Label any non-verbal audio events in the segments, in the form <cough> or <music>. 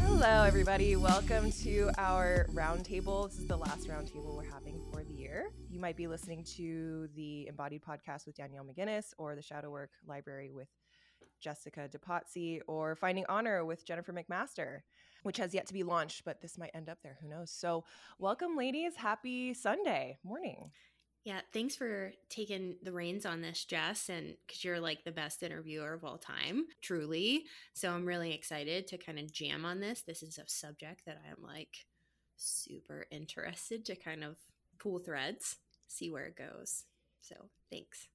Hello, everybody. Welcome to our roundtable. This is the last roundtable we're having for the year. You might be listening to the Embodied podcast with Danielle McGinnis or the Shadow Work Library with Jessica Depatie or Finding Honor with Jennifer McMaster, which has yet to be launched, but this might end up there. Who knows? So, welcome, ladies. Happy Sunday morning. Yeah, thanks for taking the reins on this, Jess, and because you're like the best interviewer of all time, truly. So I'm really excited to kind of jam on this. This is a subject that I am like super interested to kind of pull threads, see where it goes. So thanks.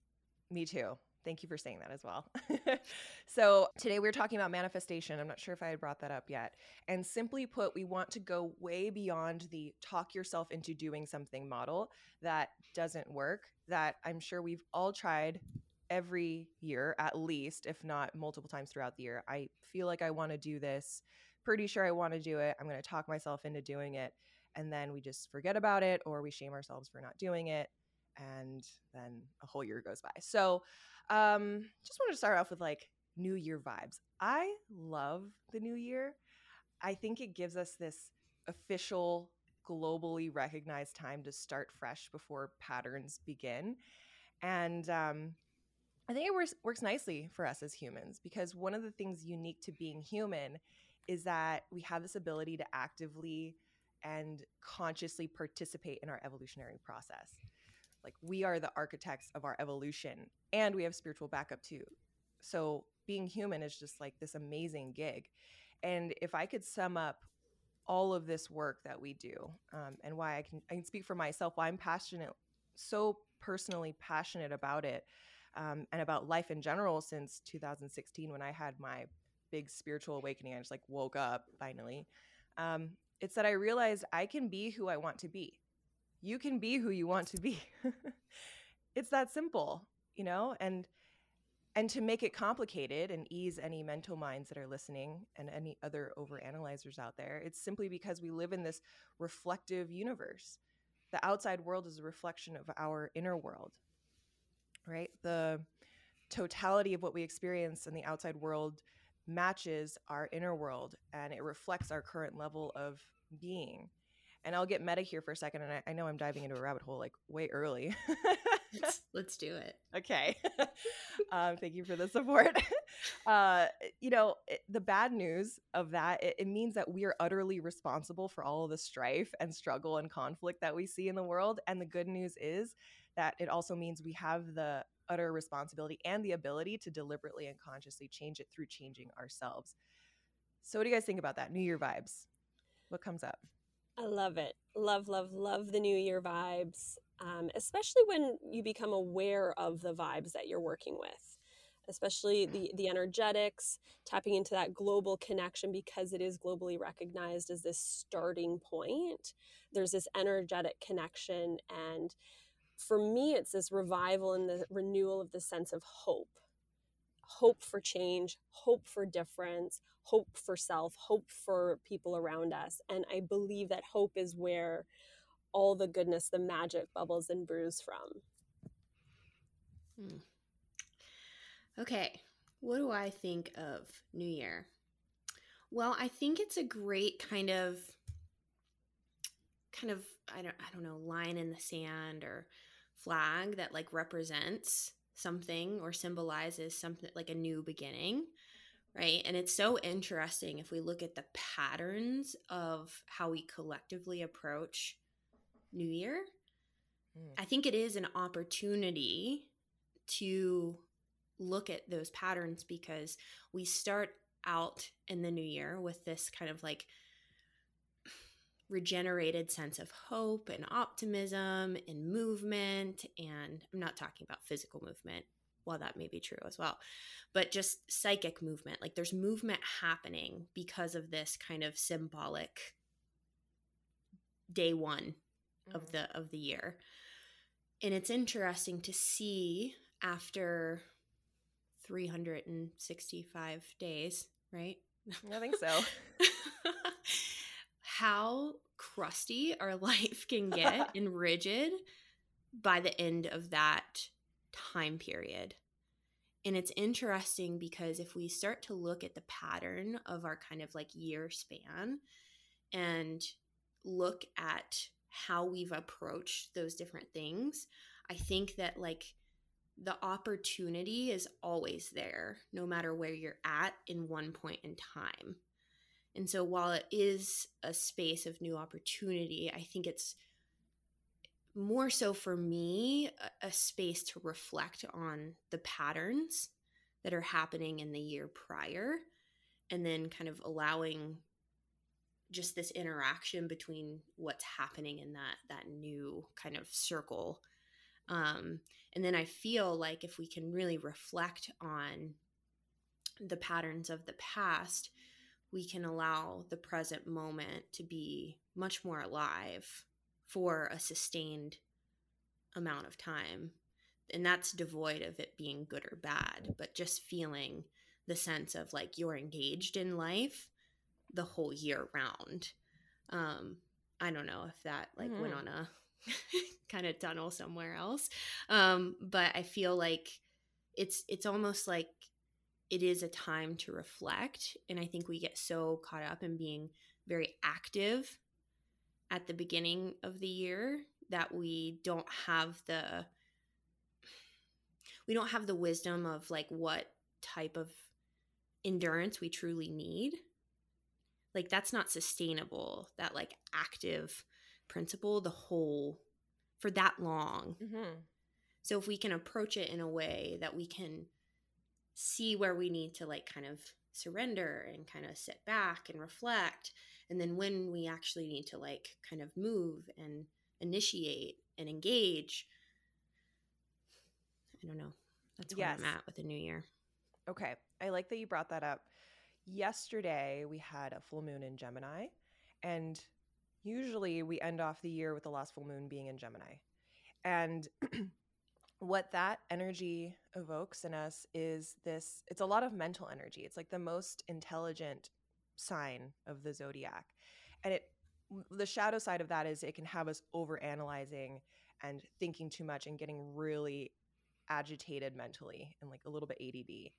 Me too. Thank you for saying that as well. <laughs> so, today we're talking about manifestation. I'm not sure if I had brought that up yet. And simply put, we want to go way beyond the talk yourself into doing something model that doesn't work, that I'm sure we've all tried every year, at least, if not multiple times throughout the year. I feel like I want to do this, pretty sure I want to do it. I'm going to talk myself into doing it. And then we just forget about it or we shame ourselves for not doing it and then a whole year goes by. So, um, just wanted to start off with like New Year vibes. I love the New Year. I think it gives us this official, globally recognized time to start fresh before patterns begin. And um, I think it works, works nicely for us as humans because one of the things unique to being human is that we have this ability to actively and consciously participate in our evolutionary process. Like we are the architects of our evolution and we have spiritual backup too. So being human is just like this amazing gig. And if I could sum up all of this work that we do um, and why I can, I can speak for myself, why I'm passionate, so personally passionate about it um, and about life in general since 2016 when I had my big spiritual awakening. I just like woke up finally. Um, it's that I realized I can be who I want to be you can be who you want to be. <laughs> it's that simple, you know? And and to make it complicated and ease any mental minds that are listening and any other overanalyzers out there, it's simply because we live in this reflective universe. The outside world is a reflection of our inner world. Right? The totality of what we experience in the outside world matches our inner world and it reflects our current level of being and I'll get meta here for a second. And I, I know I'm diving into a rabbit hole like way early. let's, <laughs> let's do it. Okay. <laughs> um, thank you for the support. <laughs> Uh, you know, it, the bad news of that, it, it means that we are utterly responsible for all of the strife and struggle and conflict that we see in the world. And the good news is that it also means we have the utter responsibility and the ability to deliberately and consciously change it through changing ourselves. So, what do you guys think about that? New Year vibes. What comes up? I love it. Love, love, love the New Year vibes, um, especially when you become aware of the vibes that you're working with, especially the, the energetics, tapping into that global connection because it is globally recognized as this starting point. There's this energetic connection. And for me, it's this revival and the renewal of the sense of hope hope for change, hope for difference, hope for self, hope for people around us. And I believe that hope is where all the goodness, the magic bubbles and brews from. Hmm. Okay, what do I think of New Year? Well, I think it's a great kind of kind of I don't I don't know, line in the sand or flag that like represents something or symbolizes something like a new beginning right and it's so interesting if we look at the patterns of how we collectively approach new year mm. i think it is an opportunity to look at those patterns because we start out in the new year with this kind of like regenerated sense of hope and optimism and movement. And I'm not talking about physical movement. well that may be true as well but just psychic movement like there's movement happening because of this kind of symbolic day one mm-hmm. of the of the year and it's interesting to see after 365 days right i think so <laughs> <laughs> how crusty our <laughs> life can get <laughs> and rigid by the end of that time period. And it's interesting because if we start to look at the pattern of our kind of like year span and look at how we've approached those different things, I think that like the opportunity is always there, no matter where you're at in one point in time. And so while it is a space of new opportunity, I think it's more so for me a, a space to reflect on the patterns that are happening in the year prior and then kind of allowing just this interaction between what's happening in that that new kind of circle. Um, and then i feel like if we can really reflect on the patterns of the past we can allow the present moment to be much more alive for a sustained amount of time. And that's devoid of it being good or bad, but just feeling the sense of like you're engaged in life the whole year round. Um, I don't know if that like mm. went on a <laughs> kind of tunnel somewhere else. Um, but I feel like it's it's almost like it is a time to reflect. And I think we get so caught up in being very active at the beginning of the year that we don't have the we don't have the wisdom of like what type of endurance we truly need like that's not sustainable that like active principle the whole for that long mm-hmm. so if we can approach it in a way that we can see where we need to like kind of surrender and kind of sit back and reflect and then when we actually need to like kind of move and initiate and engage i don't know. That's where yes. i'm at with the new year. Okay. I like that you brought that up. Yesterday we had a full moon in gemini and usually we end off the year with the last full moon being in gemini. And <clears throat> what that energy evokes in us is this it's a lot of mental energy it's like the most intelligent sign of the zodiac and it the shadow side of that is it can have us over analyzing and thinking too much and getting really agitated mentally and like a little bit ADD,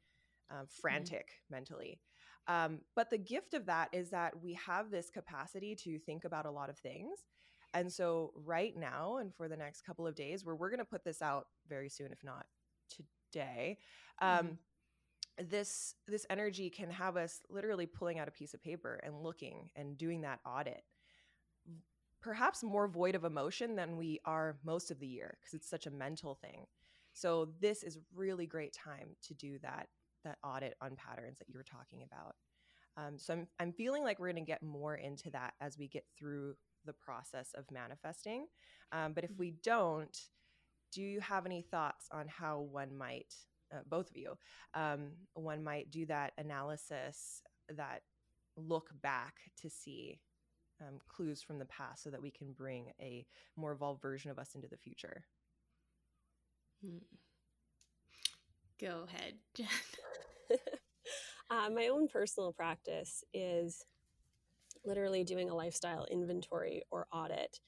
um, mm-hmm. frantic mm-hmm. mentally. Um, but the gift of that is that we have this capacity to think about a lot of things. And so, right now, and for the next couple of days, where we're going to put this out very soon, if not today, um, mm-hmm this this energy can have us literally pulling out a piece of paper and looking and doing that audit perhaps more void of emotion than we are most of the year because it's such a mental thing. So this is really great time to do that that audit on patterns that you were talking about. Um, so I'm, I'm feeling like we're going to get more into that as we get through the process of manifesting um, but if mm-hmm. we don't do you have any thoughts on how one might uh, both of you, um, one might do that analysis, that look back to see um, clues from the past so that we can bring a more evolved version of us into the future. Hmm. Go ahead, Jenn. <laughs> uh, my own personal practice is literally doing a lifestyle inventory or audit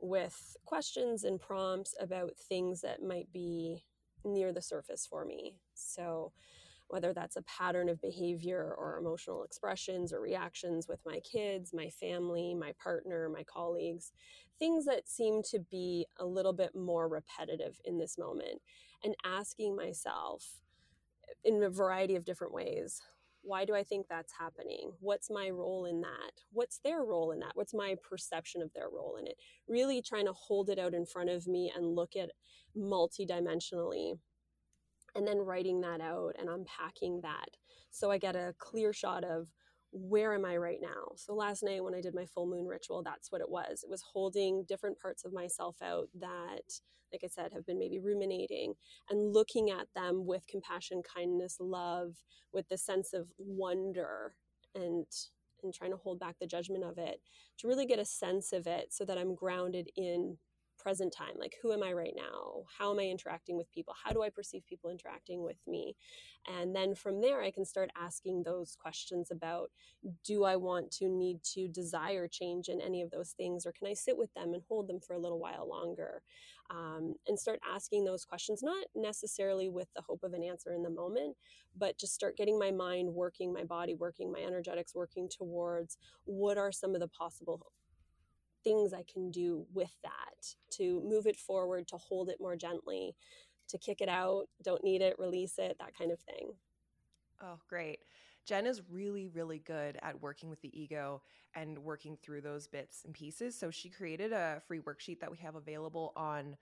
with questions and prompts about things that might be near the surface for me. So, whether that's a pattern of behavior or emotional expressions or reactions with my kids, my family, my partner, my colleagues, things that seem to be a little bit more repetitive in this moment, and asking myself in a variety of different ways why do I think that's happening? What's my role in that? What's their role in that? What's my perception of their role in it? Really trying to hold it out in front of me and look at multidimensionally and then writing that out and unpacking that so I get a clear shot of where am I right now? So last night when I did my full moon ritual, that's what it was. It was holding different parts of myself out that, like I said, have been maybe ruminating and looking at them with compassion, kindness, love, with the sense of wonder and and trying to hold back the judgment of it to really get a sense of it so that I'm grounded in present time like who am i right now? How am i interacting with people? How do i perceive people interacting with me? And then from there i can start asking those questions about do i want to need to desire change in any of those things or can i sit with them and hold them for a little while longer? Um, and start asking those questions not necessarily with the hope of an answer in the moment but just start getting my mind working my body working my energetics working towards what are some of the possible things I can do with that to move it forward, to hold it more gently, to kick it out, don't need it, release it, that kind of thing. Oh, great. Jenn is really, really good at working with the ego and working through those bits and pieces. So she created a free worksheet that we have available on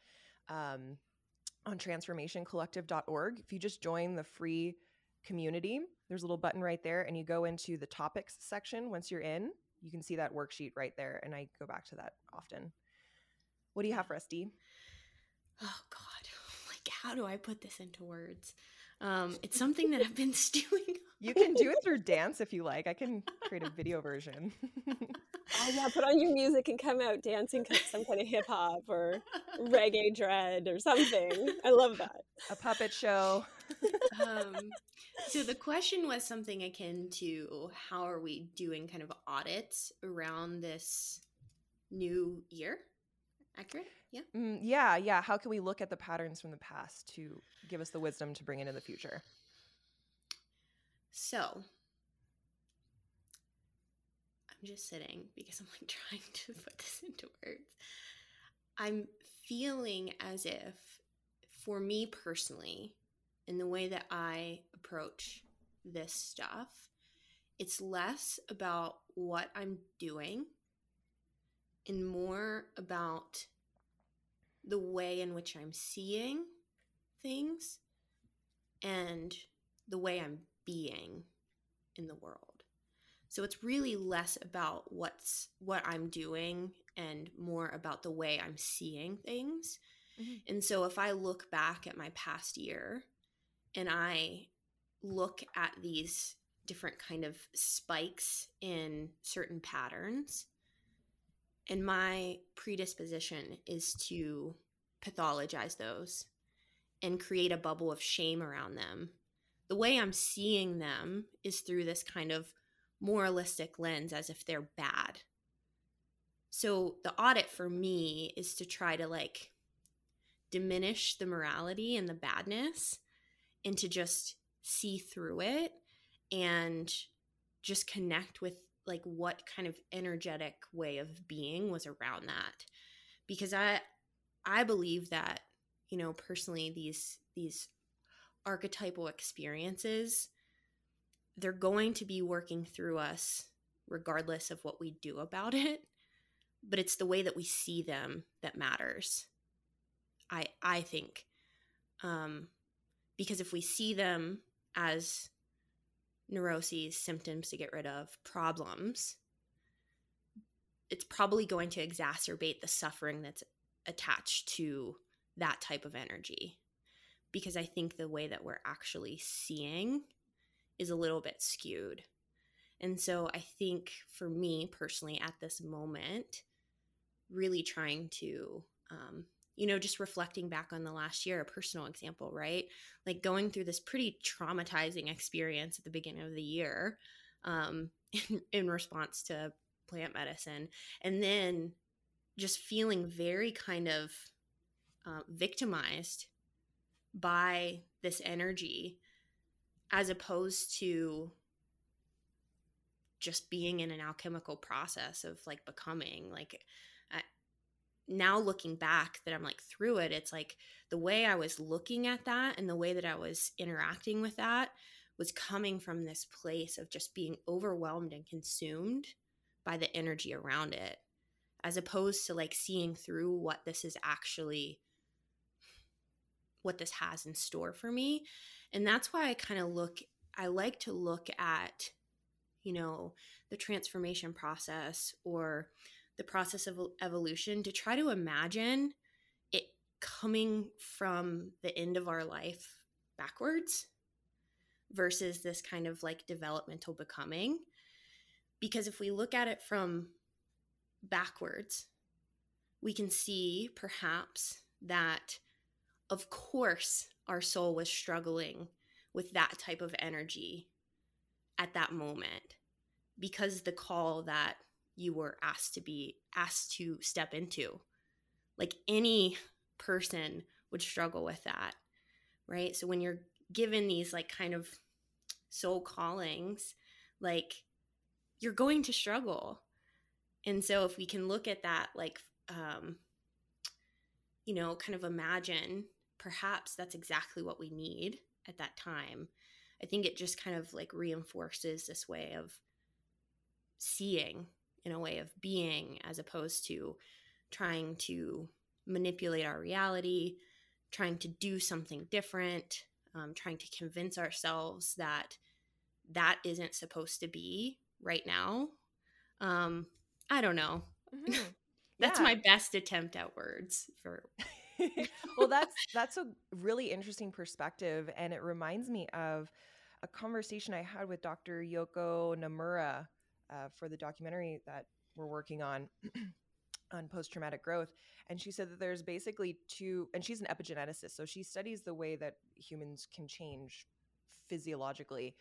um, on transformationcollective.org. If you just join the free community, there's a little button right there, and you go into the topics section once you're in, you can see that worksheet right there. And I go back to that often. What do you have for us, Dee? Oh God. <laughs> Like how do I put this into words? Um, it's something that I've been <laughs> stewing. <laughs> You can do it through dance if you like. I can create a video version. oh yeah, put on your music and come out dancing some kind of hip hop or reggae dread or something. I love that. A puppet show. Um, so the question was something akin to how are we doing kind of audits around this new year? Accurate? Yeah. Mm, yeah, yeah. How can we look at the patterns from the past to give us the wisdom to bring into the future? So, I'm just sitting because I'm like <laughs> trying to put this into words. I'm feeling as if, for me personally, in the way that I approach this stuff, it's less about what I'm doing and more about the way in which I'm seeing things and the way I'm being in the world. So it's really less about what's what I'm doing and more about the way I'm seeing things. Mm-hmm. And so if I look back at my past year and I look at these different kind of spikes in certain patterns and my predisposition is to pathologize those and create a bubble of shame around them. The way i'm seeing them is through this kind of moralistic lens as if they're bad. So the audit for me is to try to like diminish the morality and the badness and to just see through it and just connect with like what kind of energetic way of being was around that. Because i i believe that you know personally these these archetypal experiences they're going to be working through us regardless of what we do about it but it's the way that we see them that matters. I i think um because if we see them as neuroses, symptoms to get rid of, problems, it's probably going to exacerbate the suffering that's attached to that type of energy. Because I think the way that we're actually seeing is a little bit skewed. And so I think for me personally at this moment, really trying to um, you know, just reflecting back on the last year, a personal example, right? Like going through this pretty traumatizing experience at the beginning of the year um, in, <laughs> in response to plant medicine. And then just feeling very kind of uh, victimized by this energy as opposed to just being in an alchemical process of like becoming like now looking back that I'm like through it, it's like the way I was looking at that and the way that I was interacting with that was coming from this place of just being overwhelmed and consumed by the energy around it, as opposed to like seeing through what this is actually, what this has in store for me. And that's why I kind of look, I like to look at, you know, the transformation process or the process of evolution to try to imagine it coming from the end of our life backwards versus this kind of like developmental becoming. Because if we look at it from backwards, we can see perhaps that, of course, our soul was struggling with that type of energy at that moment because the call that you were asked to be asked to step into. Like any person would struggle with that right? So when you're given these like kind of soul callings like you're going to struggle. And so if we can look at that like um you know kind of imagine perhaps that's exactly what we need at that time i think it just kind of like reinforces this way of seeing in a way of being as opposed to trying to manipulate our reality trying to do something different um, trying to convince ourselves that that isn't supposed to be right now. Um, I don't know. Mm-hmm. <laughs> that's my best attempt at words for <laughs> well that's that's a really interesting perspective and it reminds me of a conversation i had with dr yoko nomura uh, for the documentary that we're working on <clears throat> on post-traumatic growth. And she said that there's basically two and she's an epigeneticist so she studies the way that humans can change physiologically.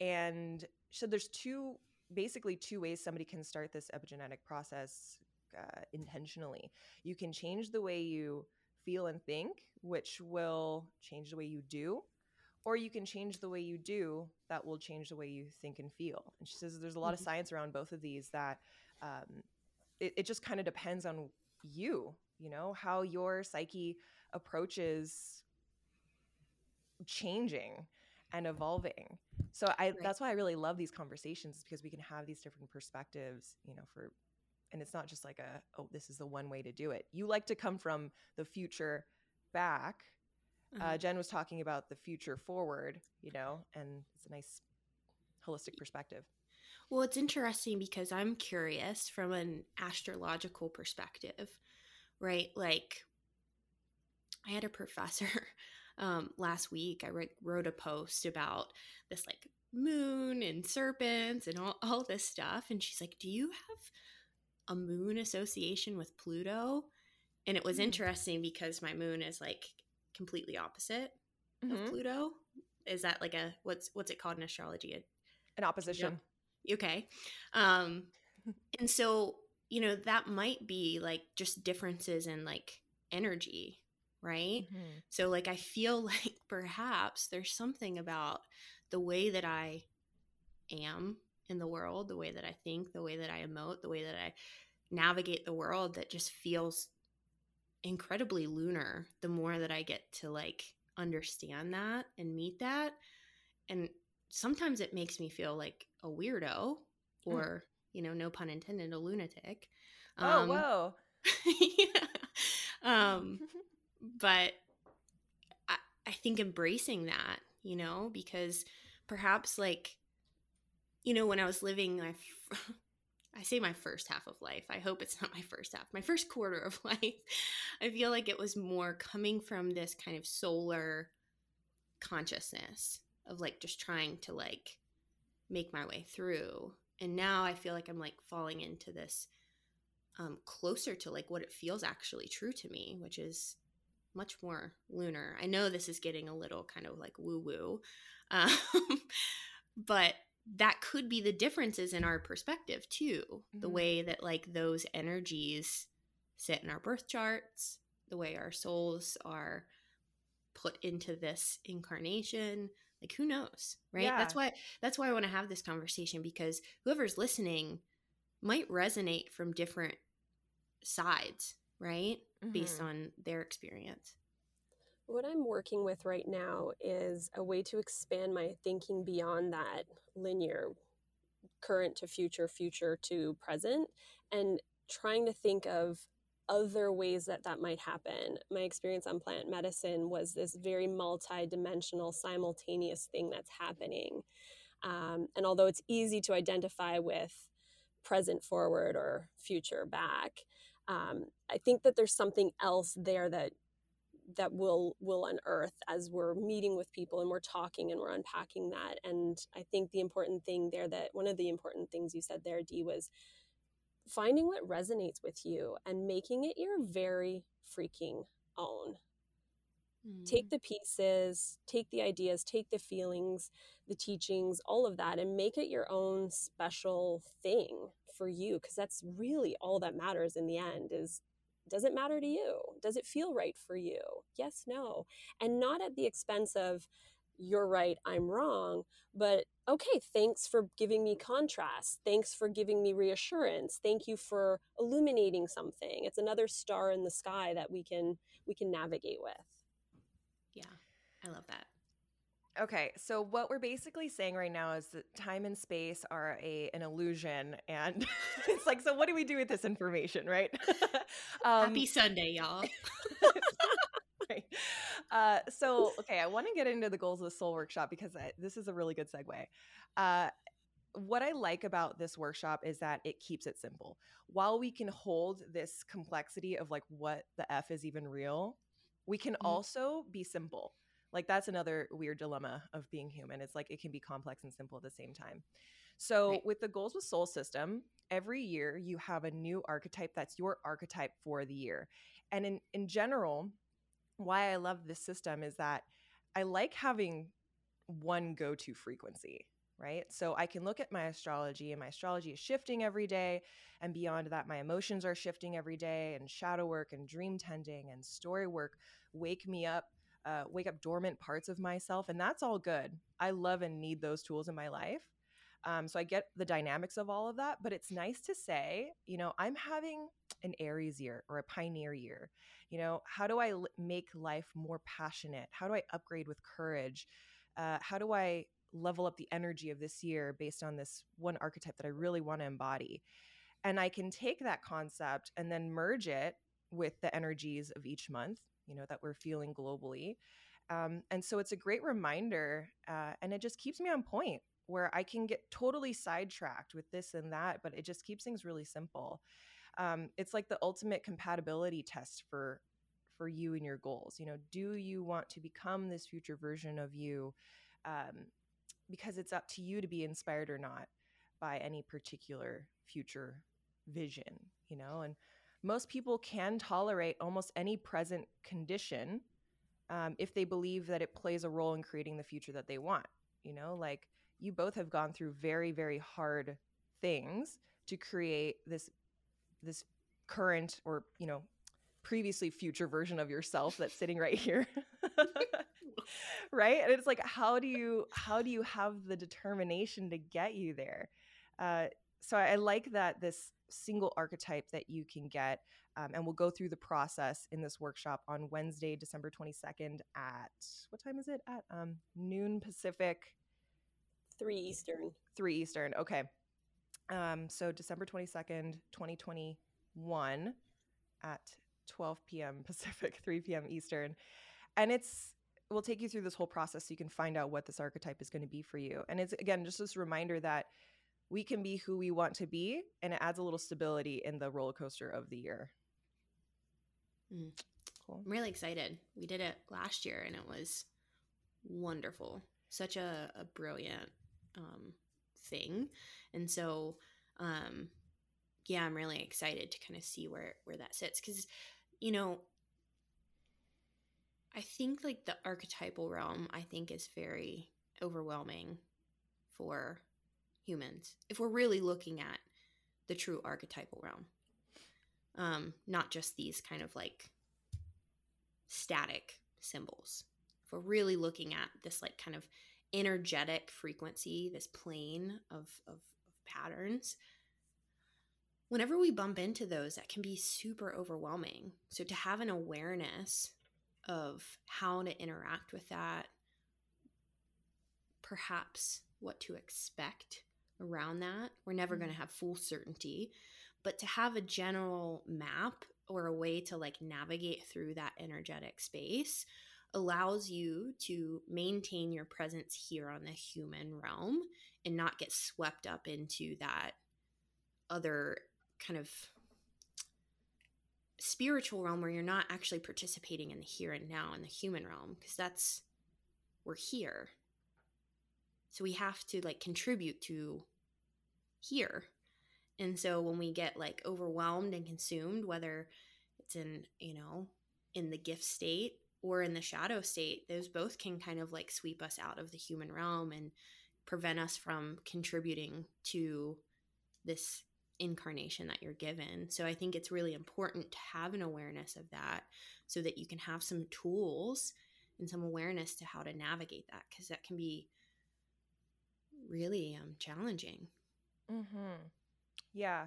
And so there's two basically two ways somebody can start this epigenetic process uh, intentionally. You can change the way you feel and think which will change the way you do or you can change the way you do that will change the way you think and feel and she says there's a lot mm-hmm. of science around both of these that um, it, it just kind of depends on you you know how your psyche approaches changing and evolving so i right. that's why i really love these conversations because we can have these different perspectives you know for and it's not just like a oh this is the one way to do it you like to come from the future back uh, uh-huh. uh, jenn was talking about the future forward you know and it's a nice holistic perspective well it's interesting because i'm curious from an astrological perspective right like i had a professor <laughs> um, last week I re- wrote a post about this like moon and serpents and all, all this stuff. And she's like, Do you have a moon association with Pluto? And it was mm-hmm. interesting because my moon is like completely opposite mm-hmm. of Pluto. Is that like a what's what's it called in astrology? A, An opposition. Okay. Um, <laughs> and so, you know, that might be like just differences in like energy right? Mm-hmm. So, like, I feel <laughs> like perhaps there's something about the way that I am in the world, the way that I think, the way that I emote, the way that I navigate the world that just feels incredibly lunar the more that I get to like understand that and meet that. And sometimes it makes me feel like a weirdo hmm. or, mm. you know, no pun intended, a lunatic. Oh, um, whoa. <laughs> yeah. Um, <laughs> but I, I think embracing that, you know, because perhaps like, you know, when I was living my, <laughs> I say my first half of life. I hope it's <laughs> not my first half. My first quarter of <laughs> life. I feel like it was more coming from this kind of solar consciousness of like just trying to like make my way through. And now I feel like I'm like falling into this um closer to like what it feels actually true to me, which is much more lunar. I know this is getting a little kind of like woo woo, <laughs> um, but that could be the differences in our perspective too. Mm-hmm. The way that like those energies sit in our birth charts, the way our souls are put into this incarnation like who knows right yeah. that's why that's why i want to have this conversation because whoever's listening might resonate from different sides right? Mm-hmm. Based on their experience. What I'm working with right now is a way to expand my thinking beyond that linear current to future, future to present, and trying to think of other ways that that might happen. My experience on plant medicine was this very multi-dimensional simultaneous thing that's happening. Um, and although it's easy to identify with present forward or future back, um, I think that there's something else there that that we'll will unearth as we're meeting with people and we're talking and we're unpacking that. And I think the important thing there that one of the important things you said there, Dee, was finding what resonates with you and making it your very freaking own. Take mm. the pieces, take the ideas, take the feelings, the teachings, all of that, and make it your own special thing for you. Because that's really all that matters in the end is does it matter to you? Does it feel right for you? Yes, no. And not at the expense of, you're right, I'm wrong, but okay, thanks for giving me contrast. Thanks for giving me reassurance. Thank you for illuminating something. It's another star in the sky that we can we can navigate with. Yeah. I love that. Okay, so what we're basically saying right now is that time and space are a an illusion, and <laughs> it's like, so what do we do with this information, right? <laughs> um, Happy Sunday, y'all. <laughs> right. Uh, so, okay, I want to get into the goals of the Soul Workshop because I, this is a really good segue. Uh, what I like about this workshop is that it keeps it simple. While we can hold this complexity of like what the F is even real, we can mm-hmm. also be simple like that's another weird dilemma of being human. It's like it can be complex and simple at the same time. So right. with the goals with soul system, every year you have a new archetype that's your archetype for the year. And in in general, why I love this system is that I like having one go-to frequency, right? So I can look at my astrology and my astrology is shifting every day and beyond that my emotions are shifting every day and shadow work and dream tending and story work wake me up uh, wake up dormant parts of myself, and that's all good. I love and need those tools in my life. Um, so I get the dynamics of all of that, but it's nice to say, you know, I'm having an Aries year or a Pioneer year. You know, how do I l- make life more passionate? How do I upgrade with courage? Uh, how do I level up the energy of this year based on this one archetype that I really want to embody? And I can take that concept and then merge it with the energies of each month you know that we're feeling globally um, and so it's a great reminder uh, and it just keeps me on point where i can get totally sidetracked with this and that but it just keeps things really simple um, it's like the ultimate compatibility test for for you and your goals you know do you want to become this future version of you um, because it's up to you to be inspired or not by any particular future vision you know and most people can tolerate almost any present condition um, if they believe that it plays a role in creating the future that they want. You know, like you both have gone through very, very hard things to create this this current or you know previously future version of yourself that's sitting right here. <laughs> Right? And it's like how do you how do you have the determination to get you there? Uh, so I like that this single archetype that you can get. Um, and we'll go through the process in this workshop on Wednesday, December 22nd at what time is it? At um, noon Pacific. Three Eastern. Three Eastern. Okay. Um, so December 22nd, 2021 at 12 p.m. <laughs> Pacific, 3 p.m. Eastern. And it's we'll take you through this whole process so you can find out what this archetype is going to be for you. And it's again just this reminder that we can be who we want to be and it adds a little stability in the roller coaster of the year. Mm. cool. I'm really excited. We did it last year and it was wonderful. Such a, a brilliant um, thing. And so um, yeah i'm really excited to kind of see where where that sits because you know i think like the archetypal realm i think is very overwhelming for humans if we're really looking at the true archetypal realm. Um, not just these kind of like static symbols. If we're really looking at this like kind of energetic frequency this plane of, of, of patterns whenever we bump into those that can be super overwhelming. So to have an awareness of how to interact with that perhaps what to expect around that. We're never mm-hmm. going to have full certainty, but to have a general map or a way to like navigate through that energetic space allows you to maintain your presence here on the human realm and not get swept up into that other kind of spiritual realm where you're not actually participating in the here and now in the human realm because that's we're here so we have to like contribute to here and so when we get like overwhelmed and consumed whether it's in you know in the gift state or in the shadow state those both can kind of like sweep us out of the human realm and prevent us from contributing to this incarnation that you're given. So I think it's really important to have an awareness of that so that you can have some tools and some awareness to how to navigate that because that can be really um, challenging. Mm-hmm. Yeah.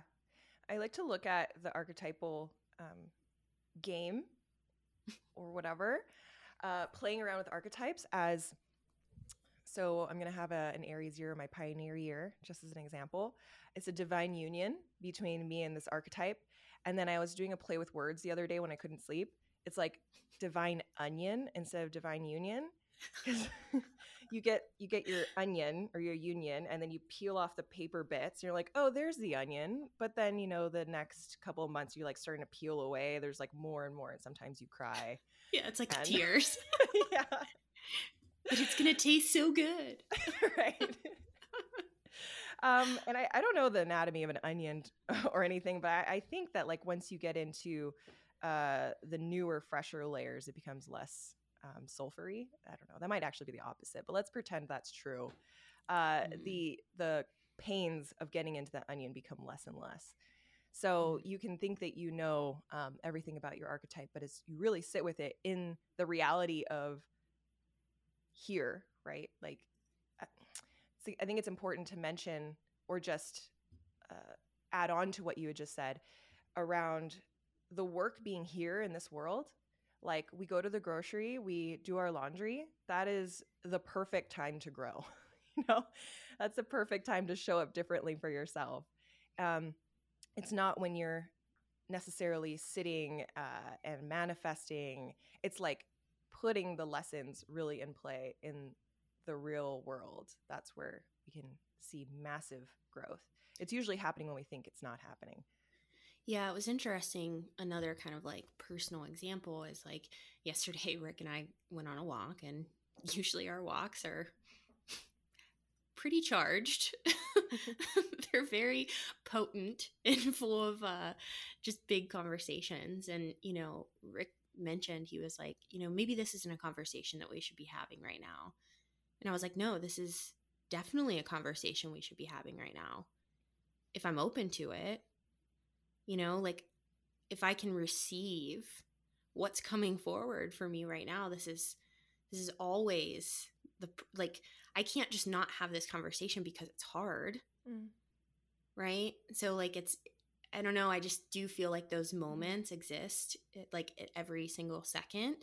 I like to look at the archetypal um, game <laughs> or whatever, uh, playing around with archetypes as so I'm going to have a, an Aries year, my pioneer year, just as an example. It's a divine union between me and this archetype. And then I was doing a play with words the other day when I couldn't sleep. It's like divine onion instead of divine union. Because <laughs> you get you get your onion or your union and then you peel off the paper bits and you're like oh there's the onion. But then you know the next couple of months you're like starting to peel away there's like more and more and sometimes you cry. Yeah it's like and, tears. <laughs> Yeah. But it's gonna taste so good. <laughs> Right. Um, and I, I don't know the anatomy of an onion or anything, but I, I think that like once you get into uh, the newer, fresher layers, it becomes less um, sulfury. I don't know. That might actually be the opposite, but let's pretend that's true. Uh, mm. The the pains of getting into that onion become less and less. So mm. you can think that you know um, everything about your archetype, but as you really sit with it in the reality of here, right? Like so I think it's important to mention or just uh, add on to what you had just said around the work being here in this world. Like we go to the grocery, we do our laundry. That is the perfect time to grow. <laughs> you know, that's the perfect time to show up differently for yourself. Um, it's not when you're necessarily sitting uh, and manifesting. It's like putting the lessons really in play in the real world, that's where we can see massive growth. It's usually happening when we think it's not happening. Yeah, it was interesting. Another kind of like personal example is like <laughs> yesterday, Rick and I went on a walk, and <laughs> usually our walks are <laughs> pretty charged. They're very potent and full of uh, just big conversations. And, you know, Rick mentioned he was like, you know, maybe this isn't a conversation that we should be having right now. And I was like, no, this is definitely a conversation we should be having right now. If I'm open to it, you know, like if I can receive what's coming forward for me right now, this is this is always the like I can't just not have this conversation because it's hard. Mm. Right? So like it's I don't know, I just do feel like those mm-hmm. moments exist like at every single second.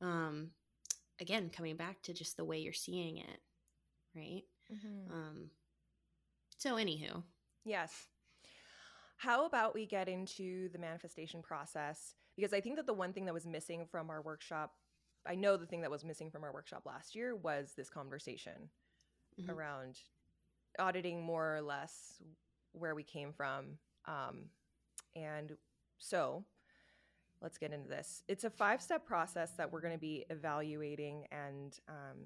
Um again coming back to just the way you're seeing it right mm-hmm. um so anywho yes how about we get into the manifestation process because i think that the one thing that was missing from our workshop i know the thing that was missing from our workshop last year was this conversation mm-hmm. around auditing more or less where we came from um, and so let's get into this. It's a five step process that we're going to be evaluating and um,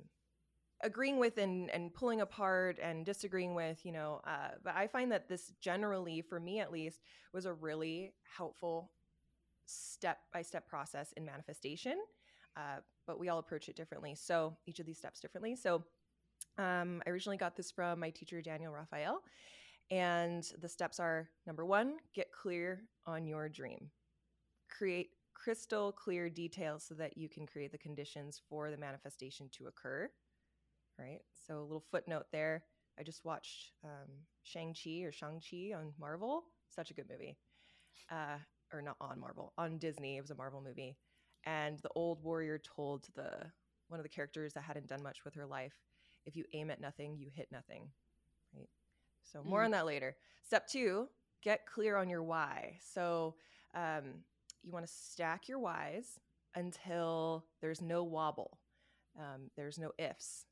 agreeing with and, and pulling apart and disagreeing with, you know. Uh, but I find that this generally, for me at least, was a really helpful step by step process in manifestation. Uh, but we all approach it differently. So each of these steps differently. So um, I originally got this from my teacher, Daniel Raphael. And the steps are number one, get clear on your dream create crystal clear details so that you can create the conditions for the manifestation to occur. Right. So a little footnote there. I just watched um, Shang-Chi or Shang-Chi on Marvel. Such a good movie. Uh, or not on Marvel, on Disney. It was a Marvel movie. And the old warrior told the one of the characters that hadn't done much with her life, if you aim at nothing, you hit nothing. Right? So more mm. on that later. Step two, get clear on your why. So um, you want to stack your whys until there's no wobble, um, there's no ifs.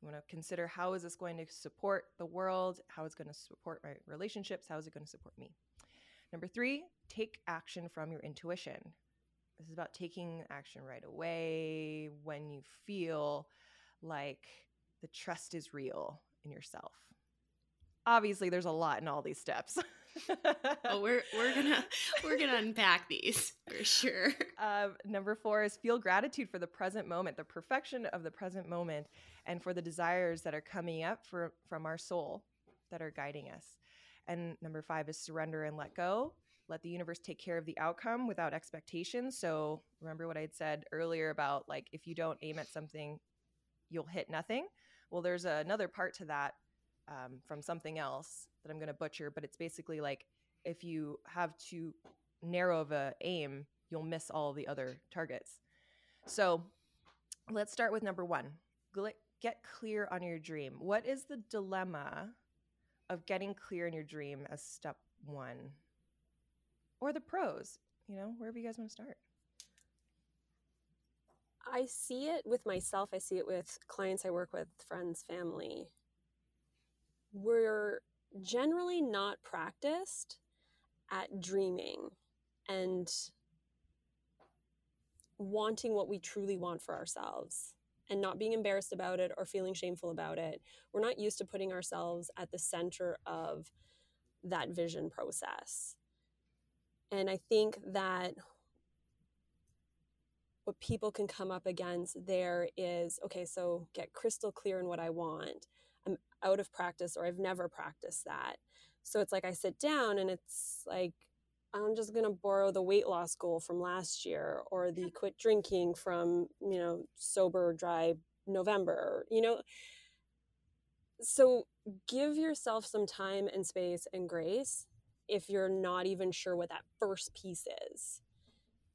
You want to consider how is this going to support the world? How is it going to support my relationships? How is it going to support me? Number three, take action from your intuition. This is about taking action right away when you feel like the trust is real in yourself. Obviously, there's a lot in all these steps. oh, we're we're gonna we're gonna unpack these for sure. <laughs> Um, number four is feel gratitude for the present moment, the perfection of the present moment, and for the desires that are coming up for, from our soul that are guiding us. And number five is surrender and let go. Let the universe take care of the outcome without expectations. So remember what I had said earlier about like if you don't aim at something, you'll hit nothing. Well, there's another part to that um, from something else that I'm going to butcher, but it's basically like if you have too narrow of a aim, you'll miss all the other targets. So let's start with number one. Get clear on your dream. What is the dilemma of getting clear in your dream as step one? Or the pros, you know, wherever you guys want to start. I see it with myself, I see it with clients I work with, friends, family. We're generally not practiced at dreaming and wanting what we truly want for ourselves and not being embarrassed about it or feeling shameful about it. We're not used to putting ourselves at the center of that vision process. And I think that what people can come up against there is okay, so get crystal clear in what I want. I'm out of practice or I've never practiced that. So it's like I sit down and it's like, I'm just going to borrow the weight loss goal from last year or the quit drinking from, you know, sober, dry November, you know. So give yourself some time and space and grace if you're not even sure what that first piece is.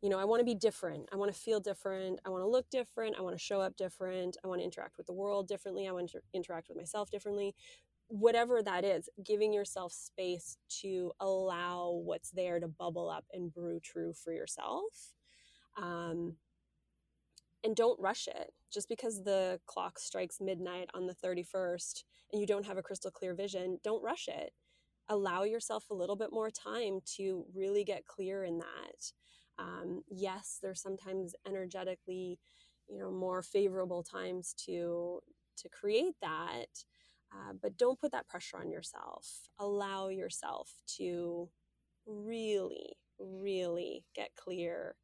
You know, I want to be different. I want to feel different. I want to look different. I want to show up different. I want to interact with the world differently. I want to interact with myself differently whatever that is, giving yourself space to allow what's there to bubble up and brew true for yourself. Um, and don't rush it. Just because the clock strikes midnight on the 31st and you don't have a crystal clear vision, don't rush it. Allow yourself a little bit more time to really get clear in that. Um, yes, there's sometimes energetically, you know, more favorable times to to create that uh, but don't put that pressure on yourself. Allow yourself to really, really get clear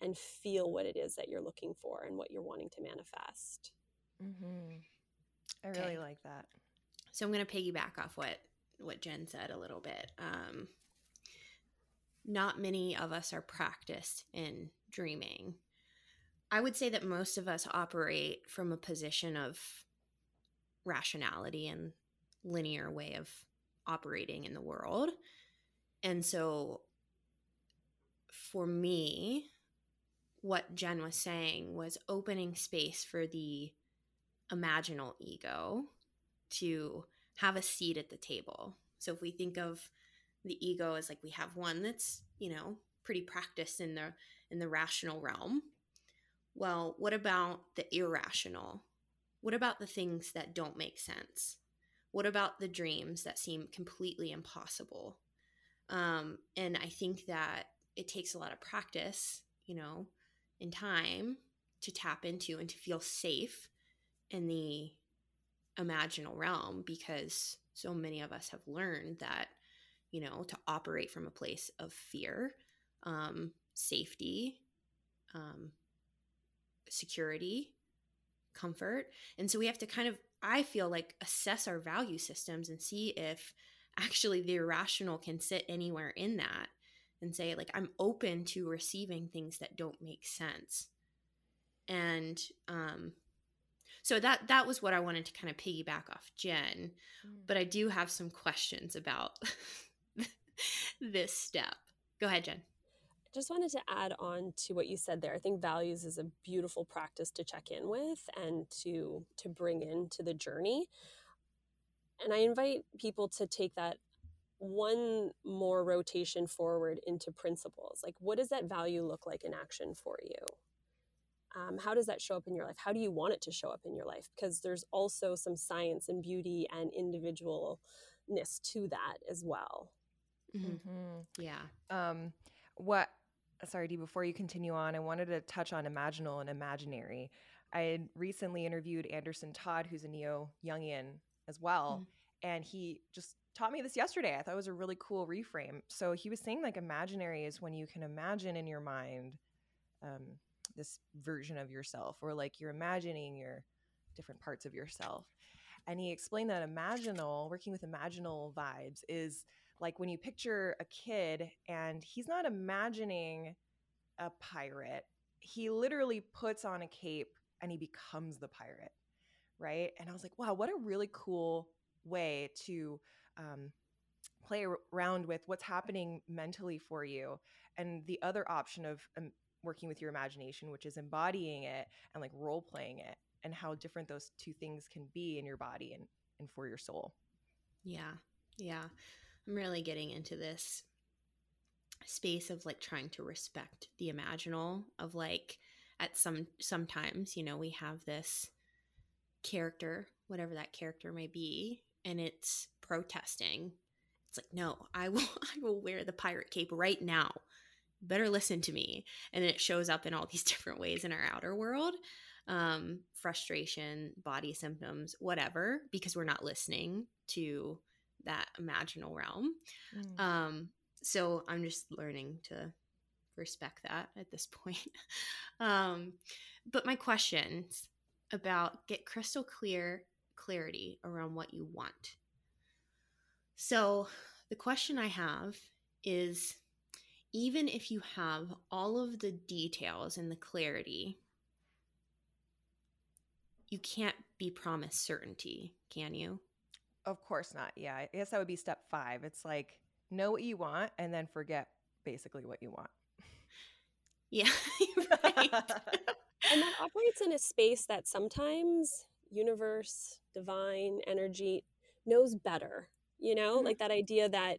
and feel what it is that you're looking for and what you're wanting to manifest. Mm-hmm. I really okay. like that. So I'm going to piggyback off what what Jenn said a little bit. Um, not many of us are practiced in dreaming. I would say that most of us operate from a position of rationality and linear way of operating in the world. And so for me, what Jenn was saying was opening space for the imaginal ego to have a seat at the table. So if we think of the ego as like we have one that's, you know, pretty practiced in the in the rational realm. Well, what about the irrational? What about the things that don't make sense? What about the dreams that seem completely impossible? Um, and I think that it takes a lot of practice, you know, in time to tap into and to feel safe in the imaginal realm because so many of us have learned that, you know, to operate from a place of fear, um, safety, um, security, comfort. And so we have to kind of, I feel like, assess our value systems and see if actually the irrational can sit anywhere in that and say, like, I'm open to receiving things that don't make sense. And um, so that that was what I wanted to kind of piggyback off Jenn. Mm. But I do have some questions about <laughs> this step. Go ahead, Jenn just wanted to add on to what you said there. I think values is a beautiful practice to check in with and to to bring into the journey. And I invite people to take that one more rotation forward into principles. Like, what does that value look like in action for you? Um, how does that show up in your life? How do you want it to show up in your life? Because there's also some science and beauty and individualness to that as well. Mm-hmm. Mm-hmm. Yeah. Um, what? Sorry, Dee. Before you continue on, I wanted to touch on imaginal and imaginary. I had recently interviewed Anderson Todd, who's a neo Jungian as well, mm. and he just taught me this yesterday. I thought it was a really cool reframe. So he was saying like imaginary is when you can imagine in your mind um, this version of yourself, or like you're imagining your different parts of yourself. And he explained that imaginal, working with imaginal vibes, is like when you picture a kid and he's not imagining a pirate, he literally puts on a cape and he becomes the pirate. Right. And I was like, wow, what a really cool way to um, play around with what's happening mentally for you. And the other option of um, working with your imagination, which is embodying it and like role playing it, and how different those two things can be in your body and, and for your soul. Yeah. Yeah. I'm really getting into this space of like trying to respect the imaginal of like at some sometimes you know we have this character whatever that character may be and it's protesting. It's like no i will <laughs> i will wear the pirate cape right now. Better listen to me. And it shows up in all these <laughs> different ways in our outer world. Um, frustration body symptoms whatever because we're not listening to that imaginal realm mm. um, so i'm just learning to respect that at this <laughs> point um, but my questions about get crystal clear clarity around what you want so the question i have is even if you have all of the details and the clarity, you can't be promised certainty, can you? Of course not. Yeah. I guess that would be step five. It's like know what you want and then forget basically what you want. Yeah. <laughs> right. <laughs> and that operates in a space that sometimes universe, divine energy knows better. You know, mm-hmm. like that idea that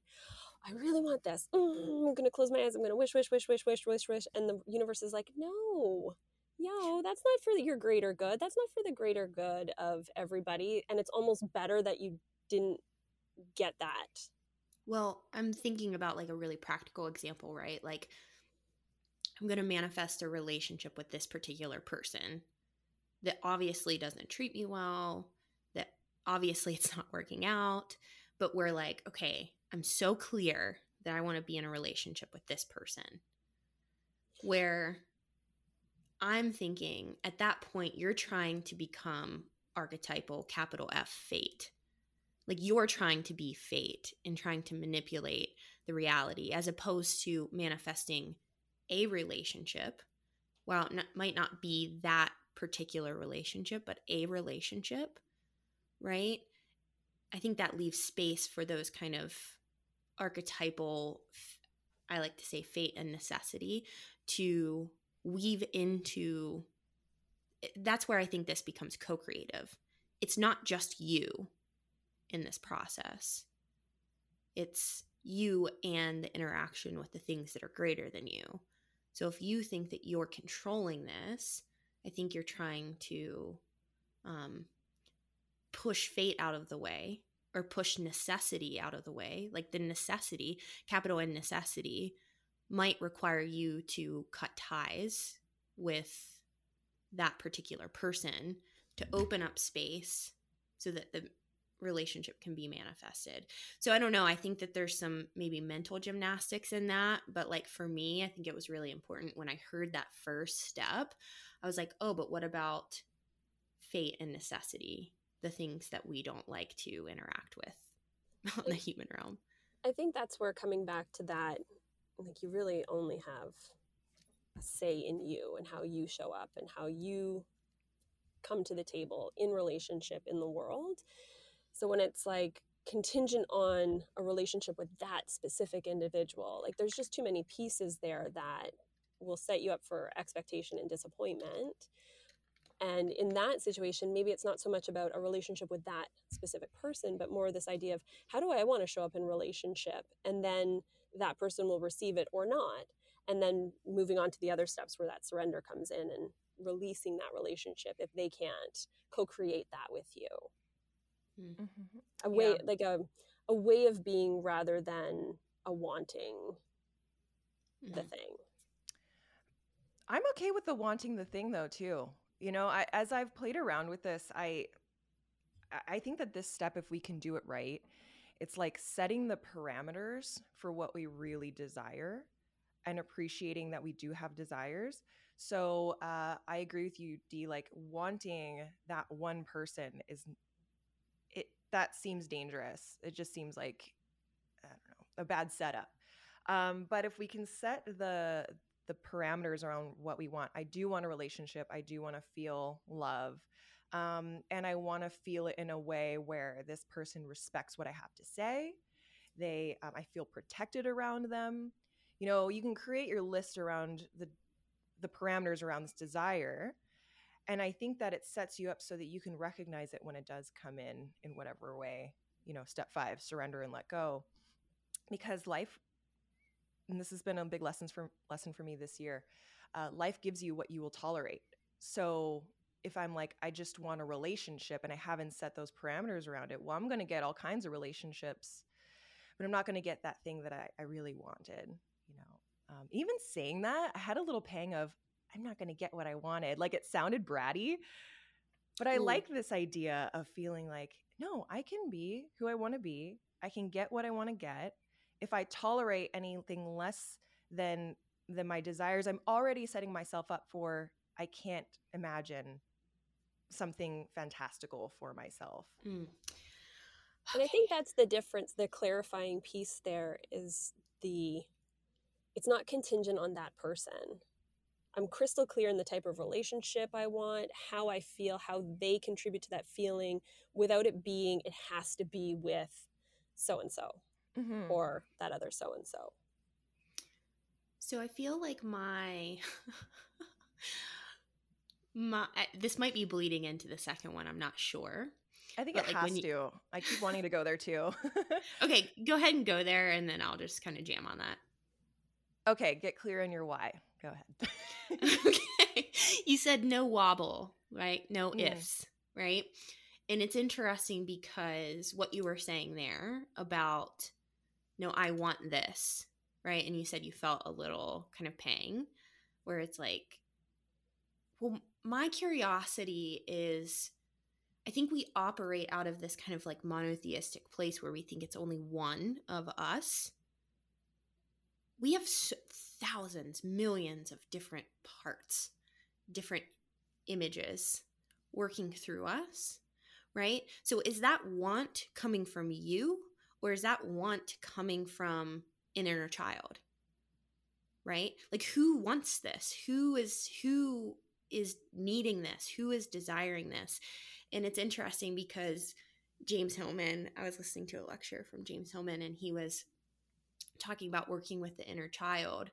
I really want this. Mm, I'm going to close my eyes. I'm going to wish, wish, wish, wish, wish, wish, wish. And the universe is like, no, yo, that's not for your greater good. That's not for the greater good of everybody. And it's almost better that you didn't get that. Well, I'm thinking about like a really practical example, right? Like, I'm going to manifest a relationship with this particular person that obviously doesn't treat me well, that obviously <laughs> it's not working out, but we're like, okay, I'm so clear that I want to be in a relationship with this person. Where I'm thinking at that point, you're trying to become archetypal, capital F, fate. Like you're trying to be fate and trying to manipulate the reality as opposed to manifesting a relationship. Well, it might not be that particular relationship, but a relationship, right? I think that leaves space for those kind of archetypal i like to say fate and necessity to weave into that's where i think this becomes co-creative. It's not just you in this process. It's you and the interaction with the things that are greater than you. So if you think that you're controlling this i think you're trying to um, push fate out of the way or push necessity out of the way, like the necessity, capital N necessity, might require you to cut ties with that particular person to open up space so that the relationship can be manifested. So I don't know, I think that there's some maybe mental gymnastics in that, but like for me, I think it was really important when I heard that first step. I was like, "Oh, but what about fate and necessity?" the things that we don't like to interact with <laughs> on the human realm. I think that's where coming back to that, like you really only have a say in you and how you show up and how you come to the table in relationship in the world. So when it's like contingent on a relationship with that specific individual, like there's just too many pieces there that will set you up for expectation and disappointment And in that situation, maybe it's not so much about a relationship with that specific person, but more this idea of how do I want to show up in relationship? And then that person will receive it or not. And then moving on to the other steps where that surrender comes in and releasing that relationship if they can't co-create that with you. Mm-hmm. A way yeah. like a a way of being rather than a wanting mm-hmm. the thing. I'm okay with the wanting the thing though too. You know, I, as I've played around with this, I I think that this step if we can do it right, it's like setting the parameters for what we really desire and appreciating that we do have desires. So uh, I agree with you, D. Like wanting that one person is it that seems dangerous. It just seems like I don't know a bad setup. Um, but if we can set the the parameters around what we want, I do want a relationship. I do want to feel love. Um, and I want to feel it in a way where this person respects what I have to say. They, um, I feel protected around them. You know, you can create your list around the the parameters around this desire, and I think that it sets you up so that you can recognize it when it does come in in whatever way. You know, step five: surrender and let go, because life. And this has been a big lesson for lesson for me this year. Uh, life gives you what you will tolerate. So if I'm like, I just want a relationship and I haven't set those parameters around it, well, I'm going to get all kinds of relationships, but I'm not going to get that thing that I, I really wanted. You know, um, even saying that, I had a little pang of, I'm not going to get what I wanted. Like it sounded bratty, but I Ooh. like this idea of feeling like, no, I can be who I want to be. I can get what I want to get. If I tolerate anything less than than my desires, I'm already setting myself up for I can't imagine something fantastical for myself. Mm. And I think that's the difference. The clarifying piece there is the it's not contingent on that person. I'm crystal clear in the type of relationship I want, how I feel, how they contribute to that feeling without it being, it has to be with so and so or that other so and so. So I feel like my <laughs> my this might be bleeding into the second one. I'm not sure. I think but it like has you, to. I keep wanting to go there too. <laughs> okay, go ahead and go there, and then I'll just kind of jam on that. Okay, get clear on your why. Go ahead. <laughs> okay, you said no wobble, right? No mm. ifs, right? And it's interesting because what you were saying there about no, I want this, right? And you said you felt a little kind of pang, where it's like, well, my curiosity is I think we operate out of this kind of like monotheistic place where we think it's only one of us. We have thousands, millions of different parts, different images working through us, right? So is that want coming from you or is that want coming from an inner child? Right? Like who wants this? Who is who is needing this? Who is desiring this? And it's interesting because James Hillman, I was listening to a lecture from James Hillman, and he was talking about working with the inner child.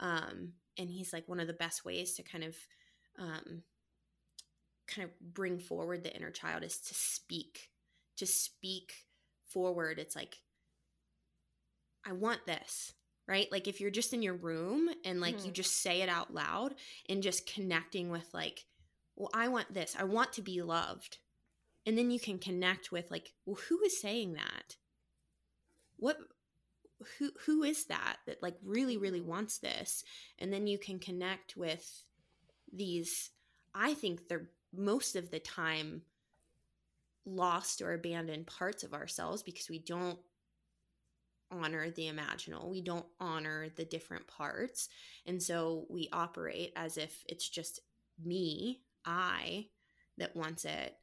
Um, and he's like, one of the best ways to kind of um, kind of bring forward the inner child is to speak, to speak forward. It's like, I want this right? Like if you're just in your room and like mm-hmm. you just say it out loud and just connecting with like, well, I want this. I want to be loved. And then you can connect with like, well, who is saying that? What who who is that that like really really wants this? And then you can connect with these I think they're most of the time lost or abandoned parts of ourselves because we don't honor the imaginal. We don't honor the different parts. And so we operate as if it's just me, I, that wants it.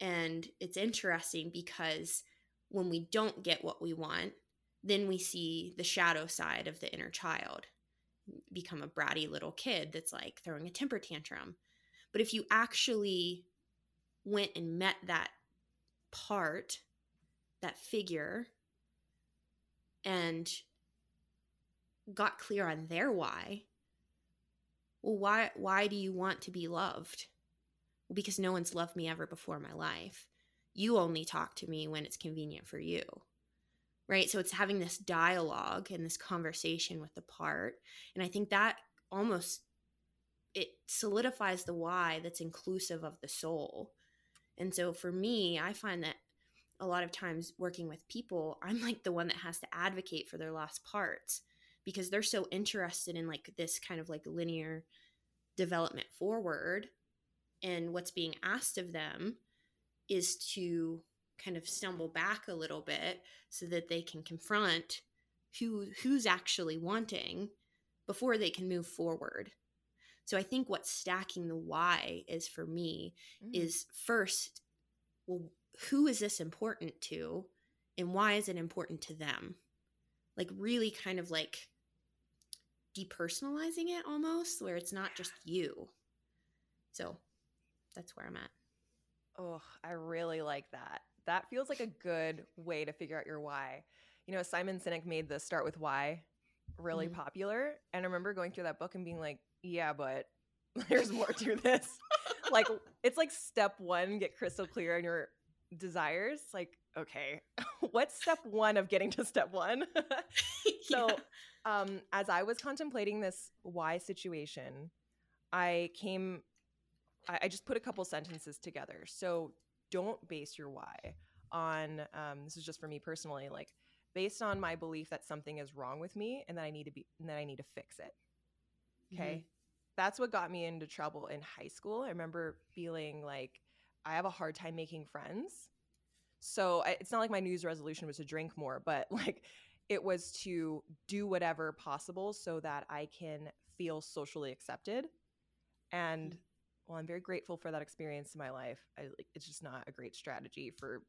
And it's interesting because when we don't get what we want, then we see the shadow side of the inner child become a bratty little kid that's like throwing a temper tantrum. But if you actually went and met that part, that figure, and got clear on their why well why why do you want to be loved because no one's loved me ever before in my life. You only talk to me when it's convenient for you. Right? So it's having this dialogue and this conversation with the part. And I think that almost it solidifies the why that's inclusive of the soul. And so for me, I find that a lot of times working with people, I'm like the one that has to advocate for their lost parts because they're so interested in like this kind of like linear development forward and what's being asked of them is to kind of stumble back a little bit so that they can confront who who's actually wanting before they can move forward so i think what stacking the why is for me mm. is first well who is this important to and why is it important to them? Like really kind of like depersonalizing it almost where it's not just you. So that's where i'm at. Oh i really like that. That feels like a good way to figure out your why. You know simon sinek made the start with why really mm-hmm. popular and i remember going through that book and being like yeah but <laughs> there's more to this. <laughs> Like it's like step one get crystal clear on your desires like okay <laughs> what's step one of getting to step one? <laughs> <laughs> So yeah. um as i was contemplating this why situation i came I, I, just put a couple sentences together. So don't base your why on um this is just for me personally like based on my belief that something is wrong with me and that i need to be and that i need to fix it. Okay? Mm-hmm. that's what got me into trouble in high school. I remember feeling like I have a hard time making friends. So I, it's not like my New Year's resolution was to drink more, but <laughs> like it was to do whatever possible so that I can feel socially accepted. And mm. well, I'm very grateful for that experience in my life. I, it's just not a great strategy for,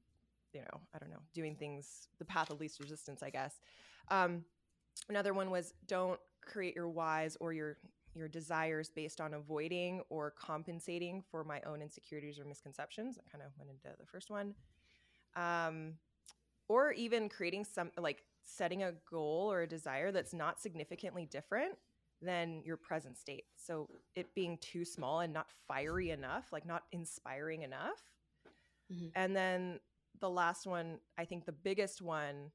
you know, I don't know, doing things the path of least resistance, I guess. Um, another one was don't create your whys or your your desires based on avoiding or compensating for my own insecurities or misconceptions. I kind of went into the first one. Um, or even creating some, like setting a goal or a desire that's not significantly different than your present state. So it being too small and not fiery enough, like not inspiring enough. Mm-hmm. And then the last one, I think the biggest one,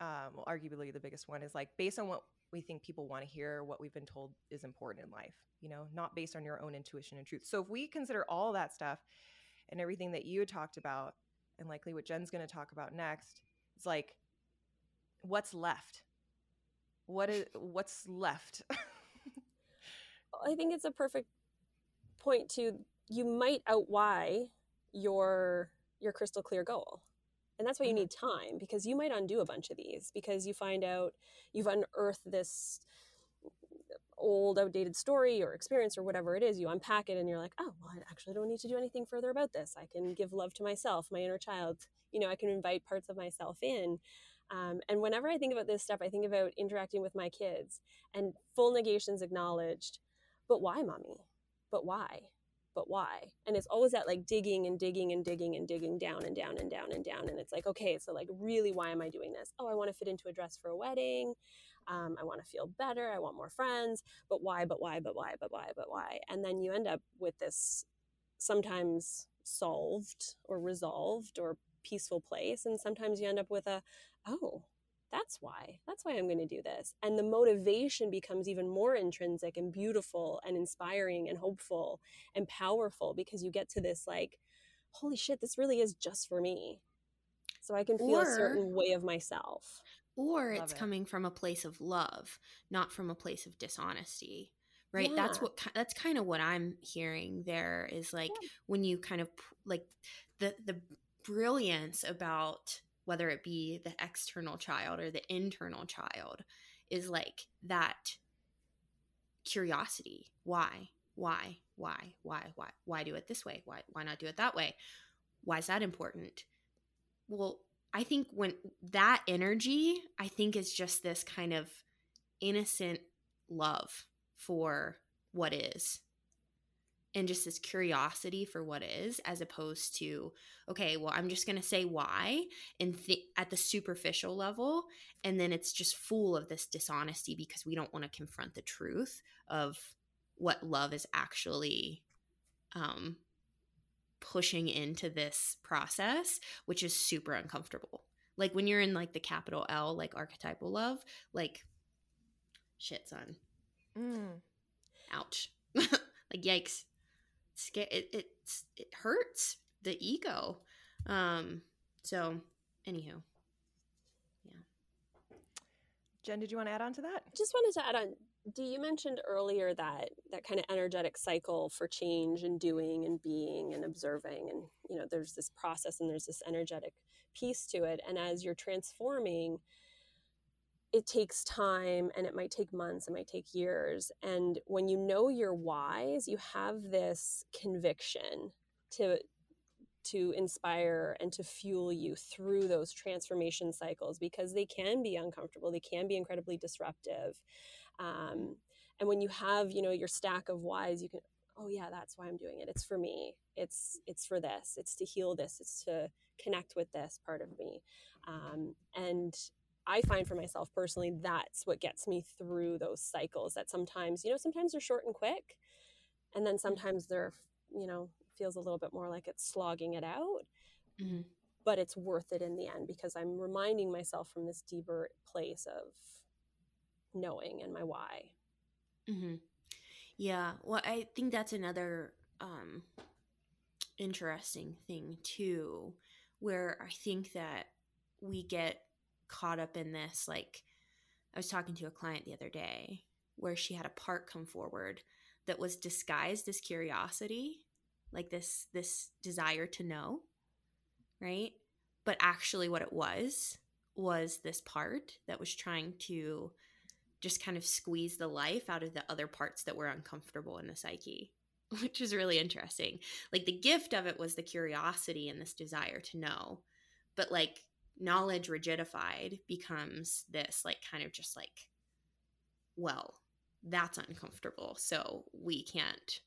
um, well, arguably the biggest one is like based on what we think people want to hear what we've been told is important in life, you know, not based on your own intuition and truth. So if we consider all that stuff and everything that you talked about, and likely what Jenn's going to talk about next, it's like, what's left? What is <laughs> what's left? I think it's a perfect point to you might outwhy your your crystal clear goal and that's why you mm-hmm. need time because you might undo a bunch of these because you find out you've unearthed this old outdated story or experience or whatever it is you unpack it and you're like oh well i actually don't need to do anything further about this. I can give love to myself my inner child. You know i can invite parts of myself in. Um, and whenever i think about this stuff i think about interacting with my kids and full negations acknowledged but why mommy? But why but why? And it's always that like digging and digging and digging and digging down and down and down and down. And it's like, okay, so like really, why am I doing this? Oh, I want to fit into a dress for a wedding. Um, I want to feel better. I want more friends. But why? But why? But why? But why? But why? And then you end up with this sometimes solved or resolved or peaceful place. And sometimes you end up with a, oh, that's why that's why i'm going to do this and the motivation becomes even more intrinsic and beautiful and inspiring and hopeful and powerful because you get to this like holy shit this really is just for me so i can feel or, a certain way of myself or Love it's it. coming from a place of love not from a place of dishonesty right yeah. that's what that's kind of what i'm hearing there is like yeah. when you kind of like the the brilliance about whether it be the external child or the internal child, is like that curiosity. Why? Why? Why? Why? Why? Why do it this way? Why why not do it that way? Why is that important? Well, I think when that energy, I think is just this kind of innocent love for what is and just this curiosity for what is as opposed to okay well i'm just going to say why and th- at the superficial level and then it's just full of this dishonesty because we don't want to confront the truth of what love is actually um pushing into this process, which is super uncomfortable. Like when you're in like the capital L, like archetypal love, like shit, son. Mm. Ouch. <laughs> like yikes. It, it, it, it hurts the ego. Um, so anywho, yeah. Jenn, did you want to add on to that? Just wanted to add on Do you mentioned earlier that that kind of energetic cycle for change and doing and being and observing and you know there's this process and there's this energetic piece to it and as you're transforming it takes time and it might take months it might take years and when you know your whys you have this conviction to to inspire and to fuel you through those transformation cycles because they can be uncomfortable they can be incredibly disruptive um, and when you have you know your stack of whys you can oh yeah that's why i'm doing it it's for me it's it's for this it's to heal this it's to connect with this part of me um, and i find for myself personally that's what gets me through those cycles that sometimes you know sometimes they're short and quick and then sometimes they're you know feels a little bit more like it's slogging it out mm-hmm. but it's worth it in the end because i'm reminding myself from this deeper place of knowing and my why. Mm-hmm. Yeah. Well, I think that's another um, interesting thing, too, where I think that we get caught up in this. Like, I was talking to a client the other day where she had a part come forward that was disguised as curiosity like this this desire to know right but actually what it was was this part that was trying to just kind of squeeze the life out of the other parts that were uncomfortable in the psyche, <laughs> which is really interesting. Like the gift of it was the curiosity and this desire to know. But like knowledge rigidified becomes this like kind of just like, well, that's uncomfortable. So we can't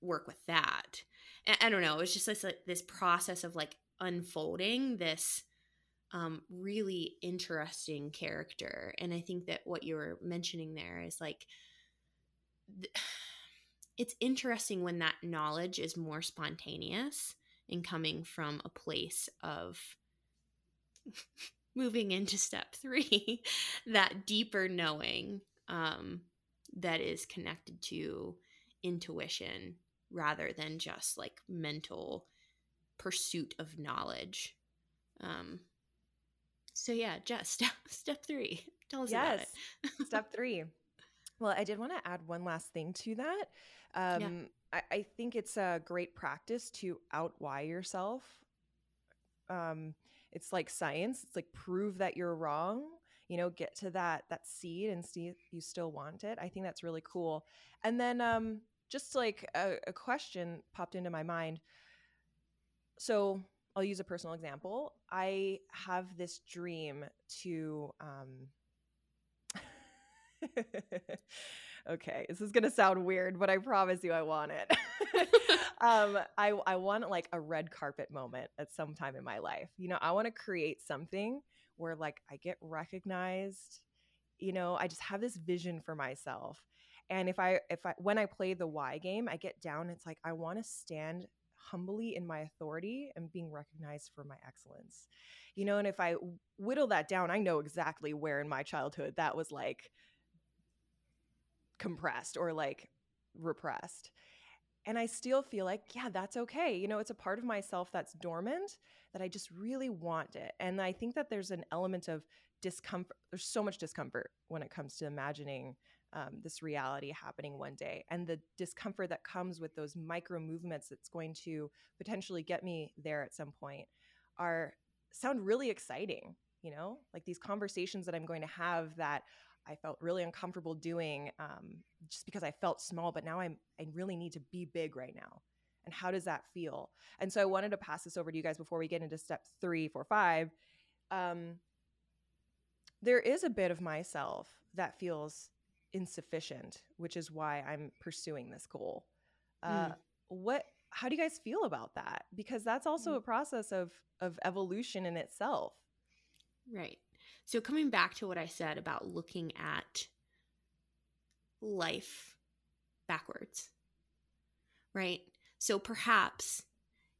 work with that. And I don't know. It's just this, like, this process of like unfolding this um, really interesting character. And I think that what you were mentioning there is like, th- <sighs> it's interesting when that knowledge is more spontaneous and coming from a place of <laughs> moving into step three, <laughs> that deeper knowing um, that is connected to intuition rather than just like mental pursuit of knowledge. Um, so yeah, just <laughs> step step three. Tell us yes. about it. step three. Well, I did want to add one last thing to that. Um, yeah. I, I, think it's a great practice to out why yourself. Um, it's like science. It's like prove that you're wrong. You know, get to that that seed and see if you still want it. I think that's really cool. And then um, just like a, a question popped into my mind. So I'll use a personal example. I have this dream to um <laughs> Okay, this is going to sound weird, but I promise you I want it. <laughs> um <laughs> I I want like a red carpet moment at some time in my life. You know, I want to create something where like I get recognized. You know, I just have this vision for myself. And if I if I when I play the why game, I get down it's like I want to stand humbly in my authority and being recognized for my excellence. You know, and if I whittle that down, I know exactly where in my childhood that was like compressed or like repressed. And I still feel like, yeah, that's okay. You know, it's a part of myself that's dormant that I just really want it. And I think that there's an element of discomfort. There's so much discomfort when it comes to imagining um, this reality happening one day and the discomfort that comes with those micro movements that's going to potentially get me there at some point are sound really exciting you know like these conversations that i'm going to have that i felt really uncomfortable doing um, just because i felt small but now i'm i really need to be big right now and how does that feel and so i wanted to pass this over to you guys before we get into step three four five um, there is a bit of myself that feels insufficient, which is why I'm pursuing this goal. Uh, mm. What? How do you guys feel about that? Because that's also mm. a process of of evolution in itself. Right. So coming back to what I said about looking at life backwards. Right? So perhaps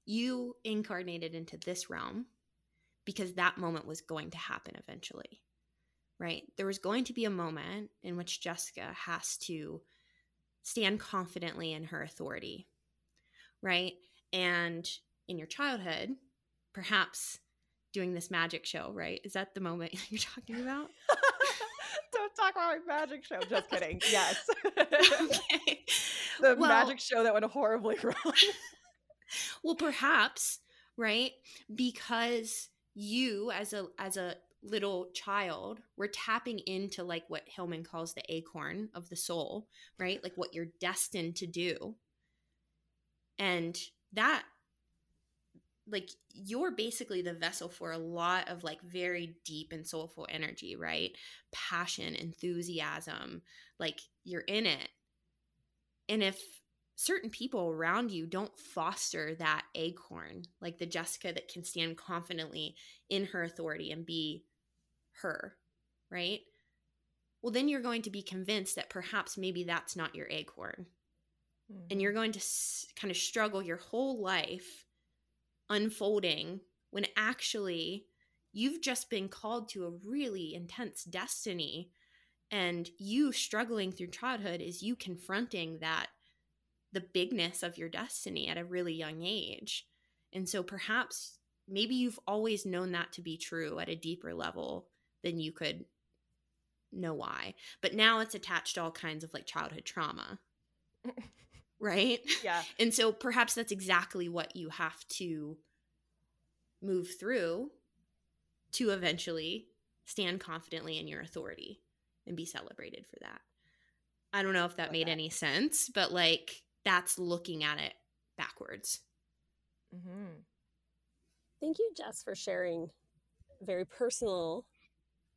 you incarnated into this realm because that moment was going to happen eventually right there was going to be a moment in which jessica has to stand confidently in her authority right and in your childhood perhaps doing this magic show right? Is that the moment <laughs> you're talking about? <laughs> Don't talk about my magic show. Just kidding. Yes. <laughs> Okay. The Well- magic show that went horribly wrong. Well perhaps right? Because you as a as a little child were tapping into like what hillman calls the acorn of the soul right? Like what you're destined to do. And that like you're basically the vessel for a lot of like very deep and soulful energy right? Passion enthusiasm like you're in it. And if certain people around you don't foster that acorn like the jessica that can stand confidently in her authority and be her right? Well then you're going to be convinced that perhaps maybe that's not your acorn. And mm-hmm. you're going to s- kind of struggle your whole life unfolding when actually you've just been called to a really intense destiny. And you struggling through childhood is you confronting that the bigness of your destiny at a really young age. And so perhaps maybe you've always known that to be true at a deeper level than you could know why. But now it's attached to all kinds of like childhood trauma <laughs> right yeah <laughs> and so perhaps that's exactly what you have to move through to eventually stand confidently in your authority and be celebrated for that. I don't know if that Love made that. any sense, but like that's looking at it backwards. mm-hmm. Thank you, Jess, for sharing a very personal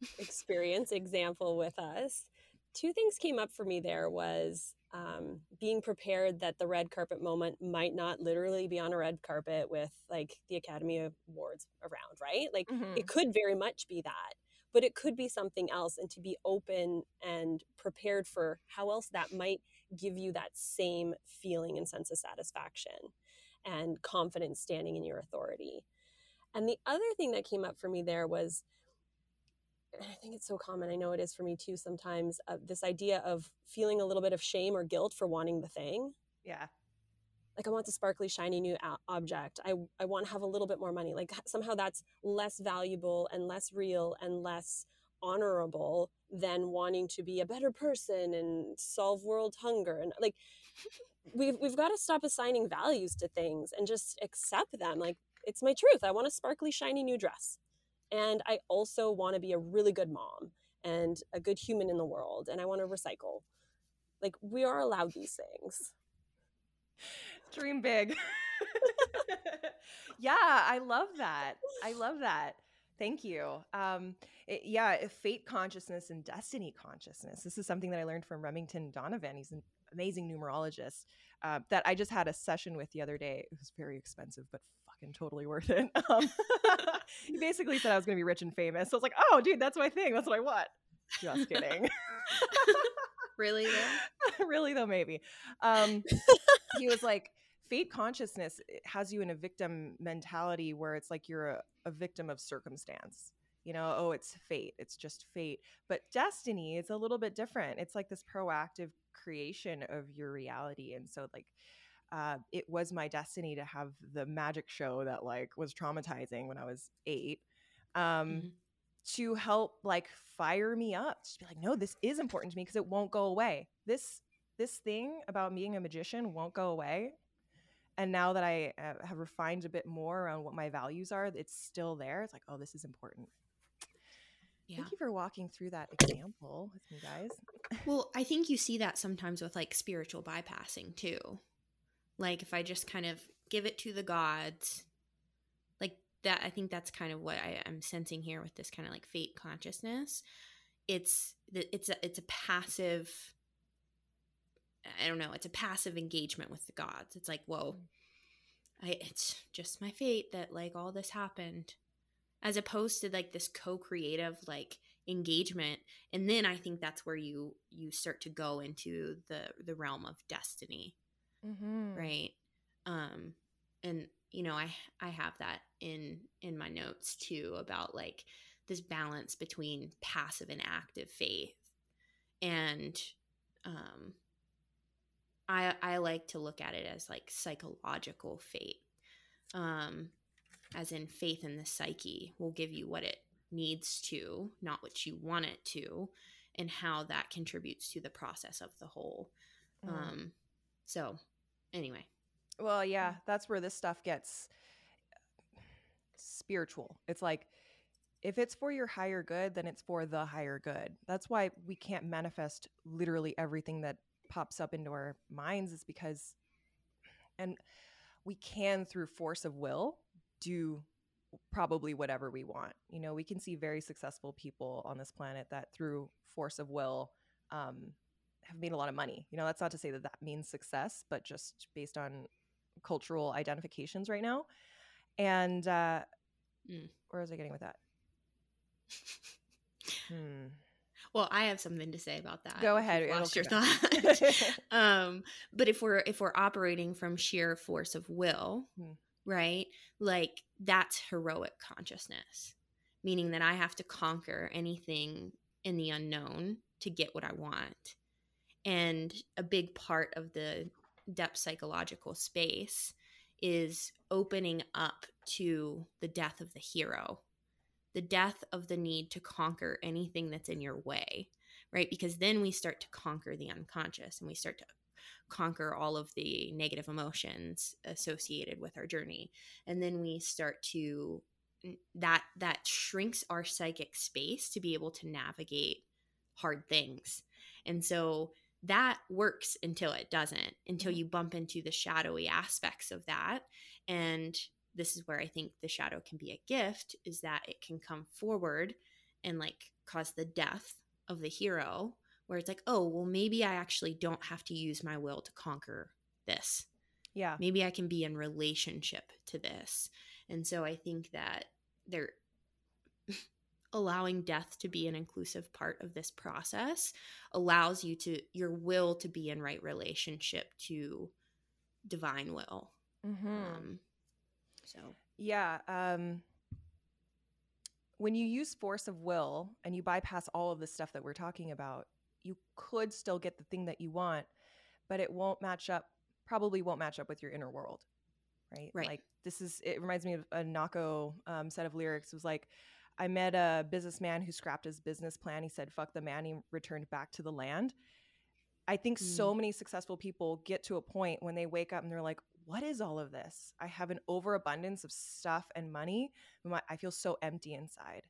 <laughs> experience example with us. Two things came up for me there was um, being prepared that the red carpet moment might not literally be on a red carpet with like the Academy Awards around, right? Like Mm-hmm. it could very much be that, but it could be something else, and to be open and prepared for how else that might give you that same feeling and sense of satisfaction and confidence standing in your authority. And the other thing that came up for me there was I think it's so common. I know it is for me too sometimes. Uh, this idea of feeling a little bit of shame or guilt for wanting the thing. yeah Like I want the sparkly, shiny new o- object. I I want to have a little bit more money. Like somehow that's less valuable and less real and less honorable than wanting to be a better person and solve world hunger and like we've we've got to stop assigning values to things and just accept them like it's my truth i want a sparkly shiny new dress and i also want to be a really good mom and a good human in the world and i want to recycle. Like we are allowed these things. Dream big. <laughs> Yeah i love that. I love that. Thank you. Um it- yeah fate consciousness and destiny consciousness this is something that i learned from remington donovan he's an amazing numerologist uh, that i just had a session with the other day. It was very expensive but fucking totally worth it. <laughs> Um, <laughs> he basically said i was going to be rich and famous. So i was like oh dude that's my thing. That's what i want. Just kidding. <laughs> Really? though? really though maybe. Um he was like fate consciousness has you in a victim mentality where it's like you're a, a victim of circumstance. You know oh it's fate. It's just fate. But destiny is a little bit different. It's like this proactive creation of your reality. And so like uh, it was my destiny to have the magic show that like was traumatizing when i was eight um, Mhm. to help like fire me up just be like no this is important to me because it won't go away this this thing about being a magician won't go away and now that i uh, have refined a bit more around what my values are it's still there it's like oh this is important Yeah. thank you for walking through that example with me guys Well, I think you see that sometimes with like spiritual bypassing too. Like if I just kind of give it to the gods, like that, I think that's kind of what I, I'm sensing here with this kind of like fate consciousness. It's it's a it's a passive. I don't know. It's a passive engagement with the gods. It's like, whoa, mm. I, it's just my fate that like all this happened, as opposed to like this co-creative like engagement and then i think that's where you you start to go into the the realm of destiny mm-hmm. right um and you know i i have that in in my notes too about like this balance between passive and active faith and um i i like to look at it as like psychological faith um as in faith in the psyche will give you what it needs to not what you want it to and how that contributes to the process of the whole Mm. um so anyway Well, yeah, that's where this stuff gets spiritual. It's like if it's for your higher good, then it's for the higher good. That's why we can't manifest literally everything that pops up into our minds is because and we can through force of will do probably whatever we want. You know, we can see very successful people on this planet that through force of will um have made a lot of money. You know, that's not to say that that means success, but just based on cultural identifications right now. And uh, Mm. where was I getting with that? Hmm. well i have something to say about that Go ahead, lost your thought <laughs> <laughs> um but if we're if we're operating from sheer force of will Hmm. right like that's heroic consciousness meaning that i have to conquer anything in the unknown to get what i want and a big part of the depth psychological space is opening up to the death of the hero the death of the need to conquer anything that's in your way right? Because then we start to conquer the unconscious and we start to conquer all of the negative emotions associated with our journey. And then we start to that that shrinks our psychic space to be able to navigate hard things. And so that works until it doesn't until mm-hmm. you bump into the shadowy aspects of that. And this is where i think the shadow can be a gift is that it can come forward and like cause the death of the hero where it's like oh well maybe i actually don't have to use my will to conquer this. Yeah. maybe i can be in relationship to this. And so i think that they're allowing death to be an inclusive part of this process allows you to your will to be in right relationship to divine will Mm-hmm. um so Yeah. Um, when you use force of will and you bypass all of the stuff that we're talking about, you could still get the thing that you want, but it won't match up, probably won't match up with your inner world. Right. Right. Like this is, it reminds me of a Nahko um, set of lyrics. It was like, I met a businessman who scrapped his business plan. He said, fuck the man. He returned back to the land. I think so many successful people get to a point when they wake up and they're like, what is all of this? I have an overabundance of stuff and money. I feel so empty inside,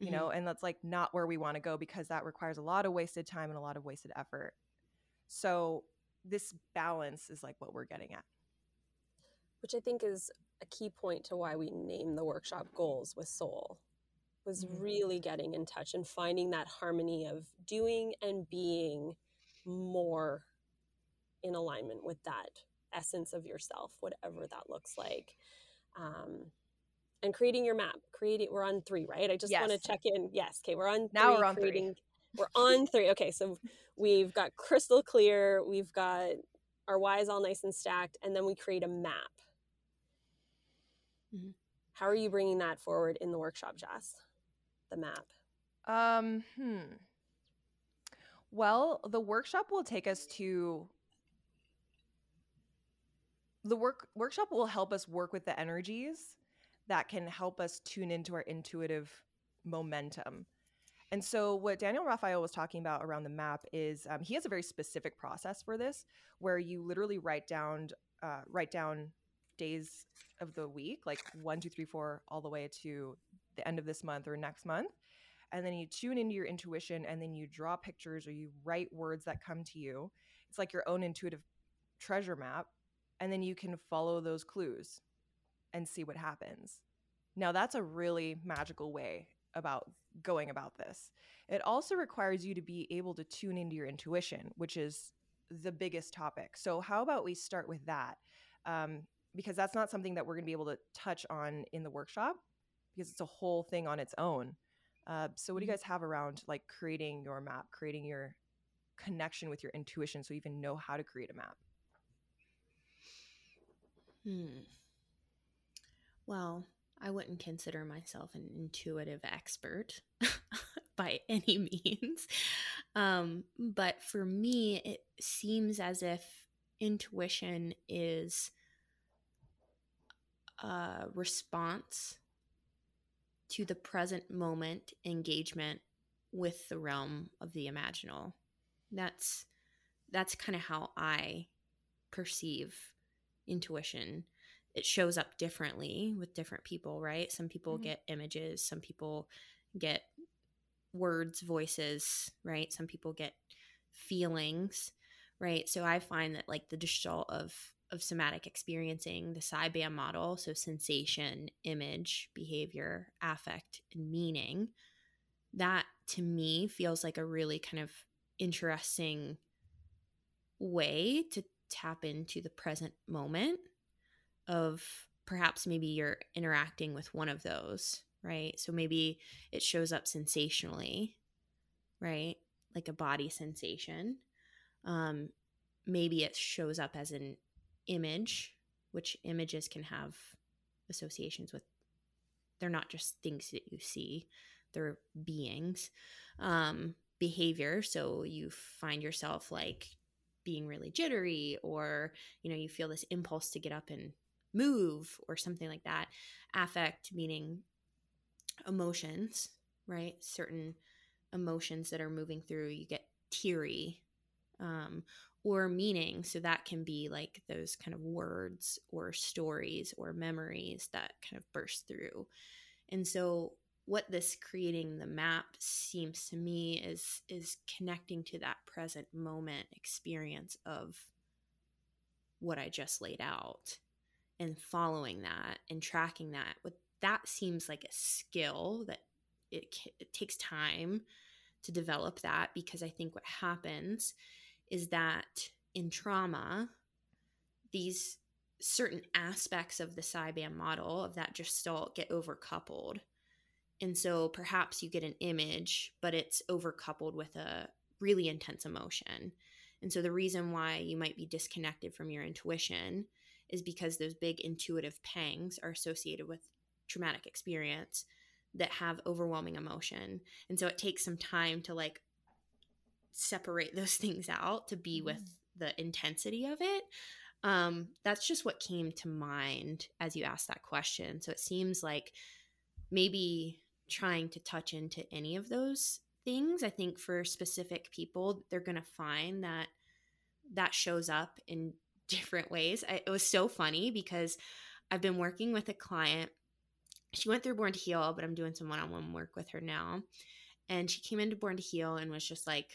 you mhm. know, and that's like not where we want to go because that requires a lot of wasted time and a lot of wasted effort. So, this balance is like what we're getting at. which I think is a key point to why we name the workshop goals with soul was Mhm. really getting in touch and finding that harmony of doing and being more in alignment with that essence of yourself whatever that looks like. Um, and creating your map creating we're on three right? I just want to check in. Yes okay we're on Now three, we're on three. we're on three. Okay so we've got crystal clear we've got our whys all nice and stacked and then we create a map. Mhm. how are you bringing that forward in the workshop jess the map Um, hmm. Well, the workshop will take us to the work workshop will help us work with the energies that can help us tune into our intuitive momentum. And so, what Daniel Raphael was talking about around the map is um, he has a very specific process for this, where you literally write down uh, write down days of the week, like one, two, three, four, all the way to the end of this month or next month, and then you tune into your intuition, and then you draw pictures or you write words that come to you. It's like your own intuitive treasure map, and then you can follow those clues and see what happens. Now, that's a really magical way about going about this. It also requires you to be able to tune into your intuition, which is the biggest topic. So, how about we start with that? Um, because that's not something that we're going to be able to touch on in the workshop because it's a whole thing on its own. Uh, so, what do you guys have around like creating your map, creating your connection with your intuition so you even know how to create a map? Hmm. well, I wouldn't consider myself an intuitive expert <laughs> by any means. Um, but for me, it seems as if intuition is a response to the present moment engagement with the realm of the imaginal. That's that's kind of how I perceive intuition it shows up differently with different people, right? Some people mm-hmm. get images, some people get words, voices, right? Some people get feelings, right? So I find that like the gestalt of of somatic experiencing, the SIBAM model, so sensation, image, behavior, affect, and meaning, that to me feels like a really kind of interesting way to tap into the present moment of perhaps maybe you're interacting with one of those, right? So maybe it shows up sensationally, right? Like a body sensation. Um, maybe it shows up as an image, which images can have associations with. They're not just things that you see, they're beings. Um, behavior. So you find yourself like being really jittery, or, you know, you feel this impulse to get up and move or something like that. Affect meaning emotions, right? Certain emotions that are moving through. You get teary um, or meaning. So that can be like those kind of words or stories or memories that kind of burst through. And so what this creating the map seems to me is is connecting to that present moment experience of what I just laid out and following that and tracking that what that seems like a skill that it, it takes time to develop that because i think what happens is that in trauma these certain aspects of the SIBAM model of that gestalt get overcoupled. And so perhaps you get an image, but it's overcoupled with a really intense emotion. And so the reason why you might be disconnected from your intuition is because those big intuitive pangs are associated with traumatic experience that have overwhelming emotion. And so it takes some time to like separate those <laughs> things out to be with the intensity of it. Um, that's just what came to mind as you asked that question. So it seems like maybe trying to touch into any of those things. I think for specific people, they're going to find that that shows up in <laughs> different ways. I, it was so funny because I've been working with a client. She went through Born to Heal, but I'm doing some one on one work with her now. And she came into Born to Heal and was just like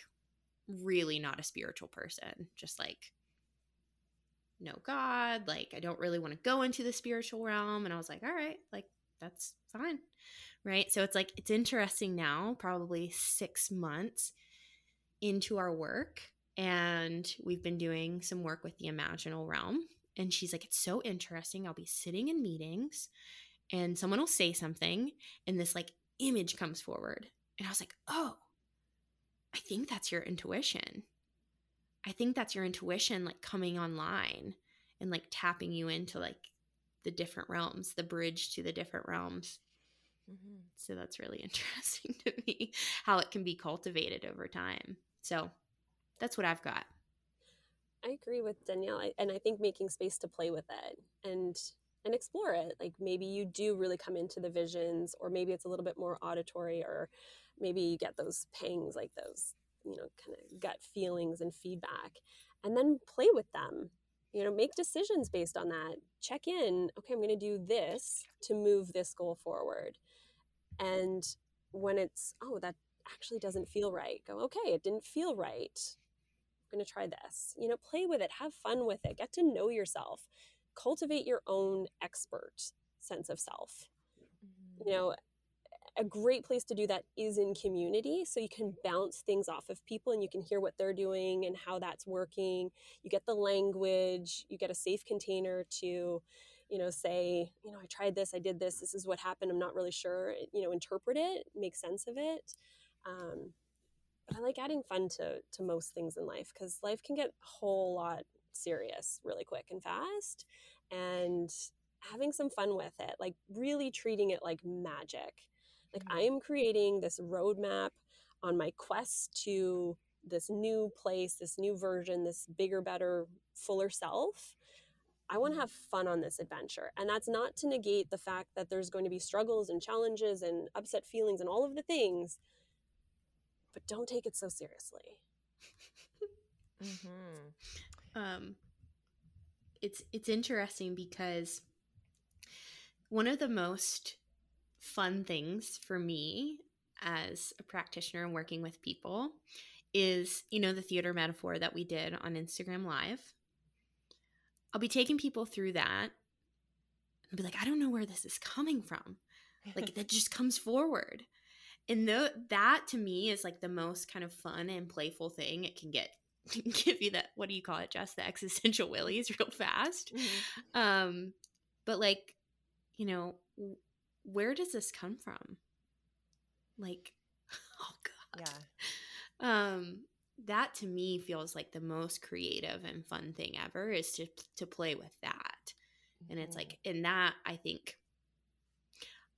really not a spiritual person, just like, no God, like, I don't really want to go into the spiritual realm. And I was like, all right, like, that's fine. Right. So it's like, it's interesting now, probably six months into our work and we've been doing some work with the imaginal realm. And she's like, It's so interesting. I'll be sitting in meetings and someone will say something, and this like image comes forward. And I was like, Oh, I think that's your intuition. I think that's your intuition like coming online and like tapping you into like the different realms, the bridge to the different realms. Mm-hmm. So that's really <laughs> interesting to me how it can be cultivated over time. So that's what I've got. I agree with Danielle, and I think making space to play with it and and explore it. Like maybe you do really come into the visions, or maybe it's a little bit more auditory, or maybe you get those pangs, like those you know kind of gut feelings and feedback, and then play with them. You know, make decisions based on that. Check in. Okay, I'm going to do this to move this goal forward, and when it's oh that actually doesn't feel right, go okay, it didn't feel right I'm going to try this. You know, play with it, have fun with it, get to know yourself, cultivate your own expert sense of self. Mm-hmm. You know, a great place to do that is in community so you can bounce things off of people and you can hear what they're doing and how that's working you get the language you get a safe container to you know say you know i tried this i did this this is what happened i'm not really sure you know interpret it make sense of it um, but I like adding fun to to most things in life because life can get a whole lot serious really quick and fast. And having some fun with it, like really treating it like magic. Like I am creating this roadmap on my quest to this new place, this new version, this bigger, better, fuller self. I want to have fun on this adventure. And that's not to negate the fact that there's going to be struggles and challenges and upset feelings and all of the things, but don't take it so seriously. <laughs> mm-hmm. um, it's it's interesting because one of the most fun things for me as a practitioner and working with people is you know the theater metaphor that we did on Instagram live. I'll be taking people through that and be like I don't know where this is coming from. Like <laughs> that just comes forward. And the, that to me is like the most kind of fun and playful thing it can get. <laughs> Give you that what do you call it just the existential willies real fast. Mm-hmm. um but like you know where does this come from like <laughs> oh god yeah um that to me feels like the most creative and fun thing ever is to to play with that mm-hmm. and it's like mm-hmm. in that i think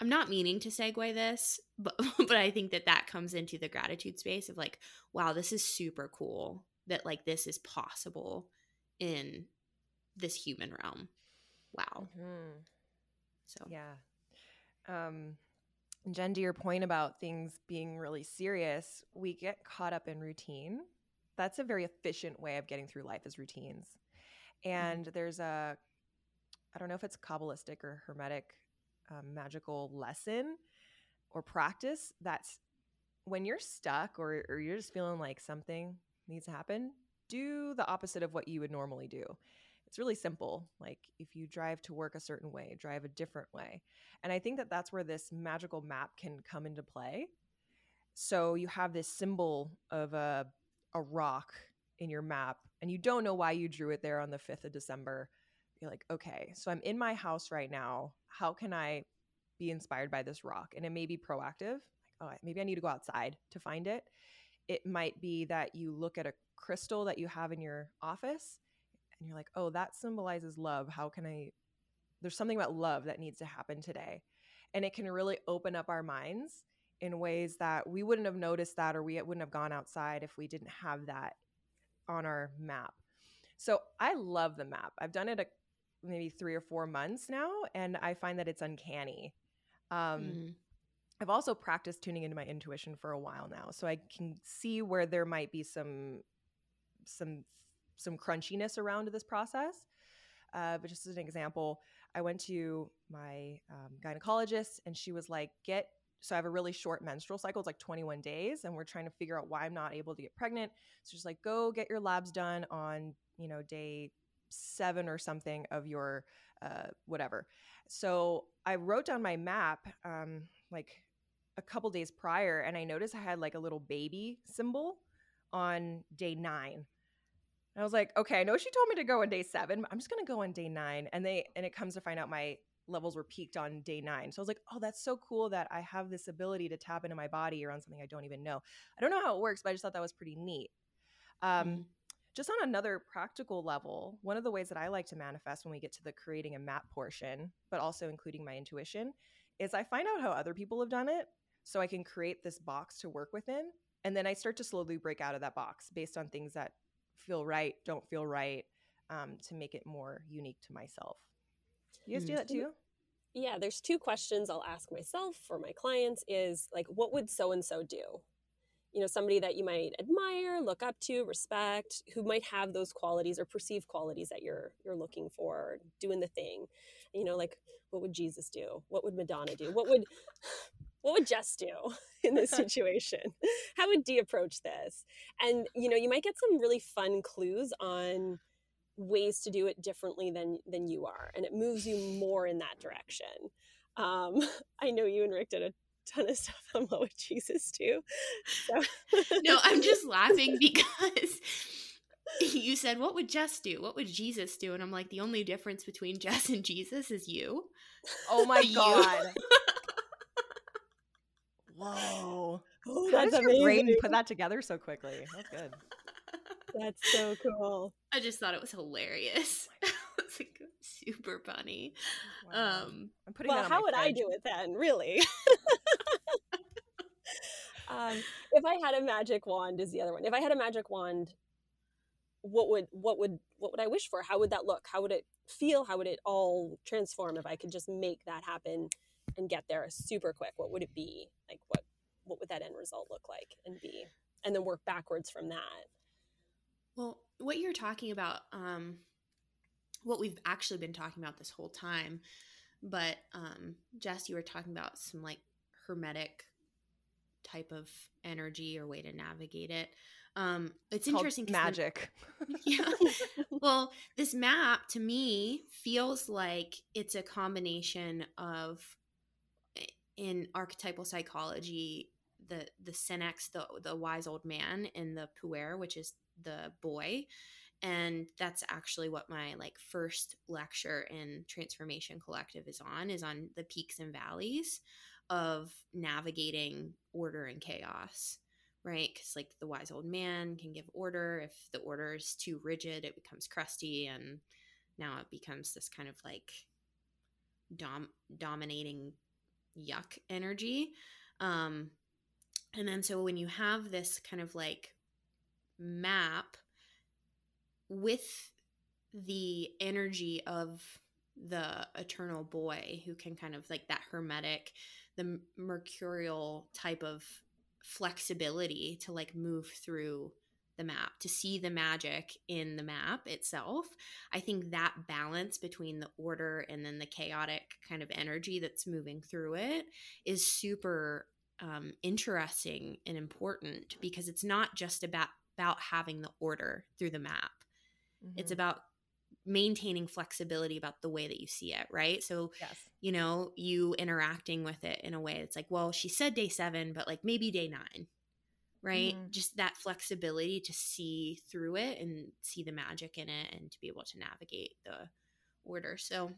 i'm not meaning to segue this <laughs> but but i think that that comes into the gratitude space of like wow this is super cool that like this is possible in this human realm. Wow. Mm-hmm. So yeah. Um Jenn, to your point about things being really serious, we get caught up in routine. That's a very efficient way of getting through life is routines. Mm-hmm. And mm-hmm. there's a, I don't know if it's Kabbalistic or Hermetic um, magical lesson or practice that's when you're stuck or, or you're just feeling like something needs to happen, do the opposite of what you would normally do. It's really simple. Like if you drive to work a certain way, drive a different way. And I think that that's where this magical map can come into play. So you have this symbol of a a rock in your map and you don't know why you drew it there on the 5th of December. You're like, "Okay, so I'm in my house right now. How can I be inspired by this rock?" And it may be proactive. Like, "Oh, maybe I need to go outside to find it." it might be that you look at a crystal that you have in your office and you're like, oh, that symbolizes love. How can I? There's something about love that needs to happen today. And it can really open up our minds in ways that we wouldn't have noticed that or we wouldn't have gone outside if we didn't have that on our map. So I love the map. I've done it a, maybe three or four months now, and I find that it's uncanny. Um, mm. I've also practiced tuning into my intuition for a while now, so I can see where there might be some some some crunchiness around this process. Uh, but just as an example, I went to my um, gynecologist, and she was like, "Get." So I have a really short menstrual cycle; it's like 21 days, and we're trying to figure out why I'm not able to get pregnant. So she's like, "Go get your labs done on you know day seven or something of your uh, whatever." So I wrote down my map. Um, like a couple days prior and I noticed I had like a little baby symbol on day nine. And I was like, okay, I know she told me to go on day seven, but I'm just gonna go on day nine. And they and it comes to find out my levels were peaked on day nine. So I was like, oh, that's so cool that I have this ability to tap into my body around something I don't even know. I don't know how it works, but I just thought that was pretty neat. Um, mm-hmm. Just on another practical level, one of the ways that I like to manifest when we get to the creating a map portion, but also including my intuition, is I find out how other people have done it so I can create this box to work within. And then I start to slowly break out of that box based on things that feel right, don't feel right, um, to make it more unique to myself. You guys do that too? Yeah, there's two questions I'll ask myself for my clients is like, what would so and so do? You know, somebody that you might admire, look up to, respect, who might have those qualities or perceived qualities that you're you're looking for, doing the thing. You know, like what would Jesus do? What would Madonna do? What would what would Jess do <laughs> in this <laughs> situation? How would Dee approach this? And you know, you might get some really fun clues on ways to do it differently than than you are, and it moves you more in that direction. Um, <laughs> I know you and Rick did a ton of stuff on what would Jesus do. So. no, I'm just laughing because you said, What would Jess do? What would Jesus do? And I'm like, The only difference between Jess and Jesus is you. Oh my God. Whoa. Oh, How does your brain put <laughs> that together so quickly? That's good. That's so cool. I just thought it was hilarious. Oh <laughs> super funny. Wow. Um, I'm putting well, how would I do it then? Really? <laughs> um, if I had a magic wand, is the other one. If I had a magic wand, what would what would what would I wish for? How would that look? How would it feel? How would it all transform if I could just make that happen and get there super quick? What would it be? Like what what would that end result look like and be? And then work backwards from that. Well, what you're talking about, um, what we've actually been talking about this whole time, but um, Jess, you were talking about some like hermetic type of energy or way to navigate it. Um, it's interesting. interesting. 'cause the- magic. <laughs> yeah. well, this map to me feels like it's a combination of in archetypal psychology the the senex the the wise old man and the puer which is the boy. And that's actually what my like first lecture in transformation collective is on is on the peaks and valleys of navigating order and chaos right? Because like the wise old man can give order. If the order is too rigid it becomes crusty and now it becomes this kind of like dom- dominating yuck energy. Um and then so when you have this kind of like map with the energy of the eternal boy who can kind of like that hermetic the mercurial type of flexibility to like move through the map to see the magic in the map itself i think that balance between the order and then the chaotic kind of energy that's moving through it is super um, interesting and important because it's not just about about having the order through the map it's Mhm. about maintaining flexibility about the way that you see it right so yes. you know you interacting with it in a way that's like well she said day seven but like maybe day nine right Mhm. just that flexibility to see through it and see the magic in it and to be able to navigate the order so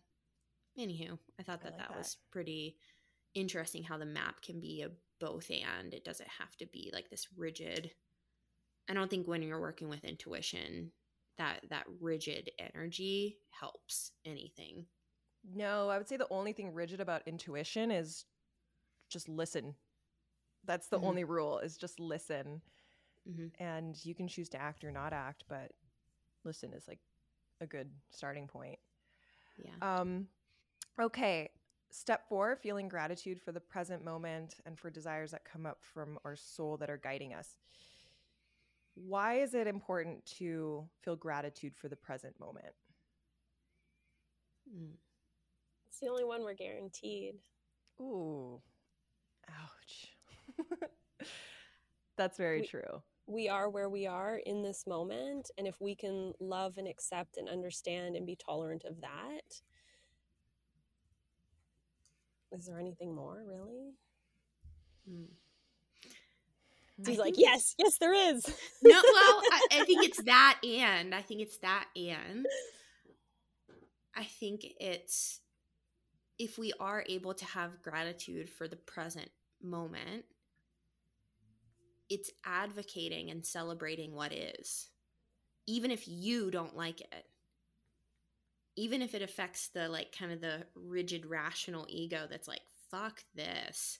anywho i thought I like that, that. was pretty interesting how the map can be a both and it doesn't have to be like this rigid i don't think when you're working with intuition that that rigid energy helps anything No, I would say the only thing rigid about intuition is just listen. That's the Mhm. only rule is just listen. Mhm. And you can choose to act or not act, but listen is like a good starting point. yeah Um okay, step 4, feeling gratitude for the present moment and for desires that come up from our soul that are guiding us. Why is it important to feel gratitude for the present moment? Mm. It's the only one we're guaranteed. Ooh. Ouch. <laughs> That's very We- true. we are where we are in this moment and if we can love and accept and understand and be tolerant of that is there anything more really Mm. he's like yes yes there is no <laughs> well I, I think it's that and i think it's that and i think it's if we are able to have gratitude for the present moment it's advocating and celebrating what is even if you don't like it even if it affects the like kind of the rigid rational ego that's like fuck this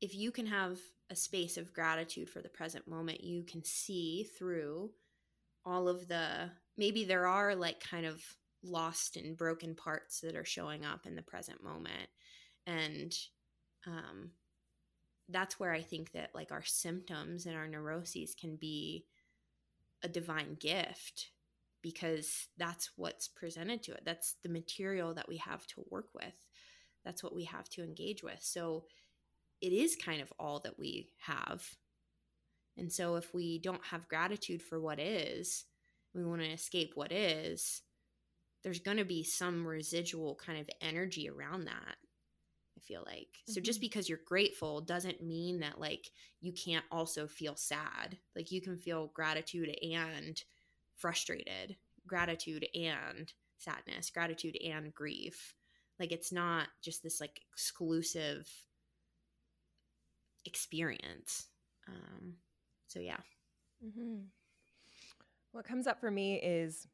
if you can have a space of gratitude for the present moment, you can see through all of the maybe there are like kind of lost and broken parts that are showing up in the present moment. And um, that's where I think that like our symptoms and our neuroses can be a divine gift because that's what's presented to it. That's the material that we have to work with. That's what we have to engage with. So it is kind of all that we have. And so if we don't have gratitude for what is, we want to escape what is, there's going to be some residual kind of energy around that. I feel like. So just Mhm. because you're grateful doesn't mean that like you can't also feel sad. Like you can feel gratitude and frustrated, gratitude and sadness, gratitude and grief. Like it's not just this like exclusive experience. Um, so yeah, Mm-hmm. What comes up for me is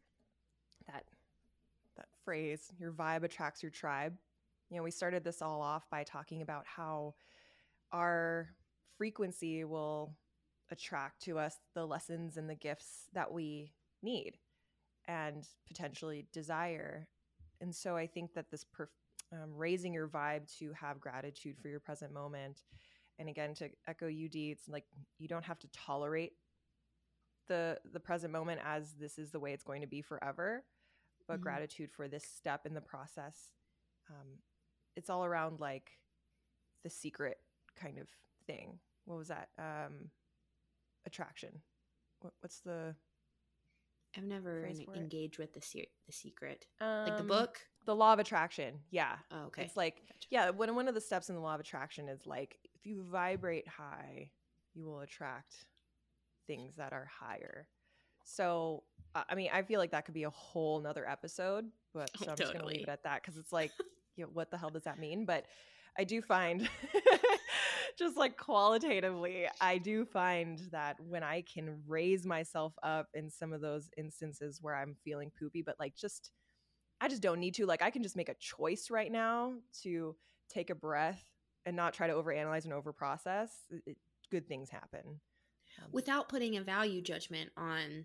that that phrase, your vibe attracts your tribe. You know, we started this all off by talking about how our frequency will attract to us the lessons and the gifts that we need and potentially desire. And so I think that this perf- um, raising your vibe to have gratitude for your present moment. And again, to echo UD, it's like you don't have to tolerate the the present moment as this is the way it's going to be forever, but mm-hmm. gratitude for this step in the process. Um, it's all around like the secret kind of thing. What was that? Um, attraction. What, what's the I've never engaged with the se- the secret, um, like the um, book, the law of attraction. Yeah. Oh, okay. It's like gotcha. yeah, one one of the steps in the law of attraction is like if you vibrate high, you will attract things that are higher. So I mean, I feel like that could be a whole nother episode, but <laughs> so I'm totally. just gonna leave it at that because it's like, <laughs> you know, what the hell does that mean? But I do find <laughs> just like qualitatively, I do find that when I can raise myself up in some of those instances where I'm feeling poopy, but like just, I just don't need to. Like, I can just make a choice right now to take a breath and not try to overanalyze and overprocess. It, good things happen. Um, Without putting a value judgment on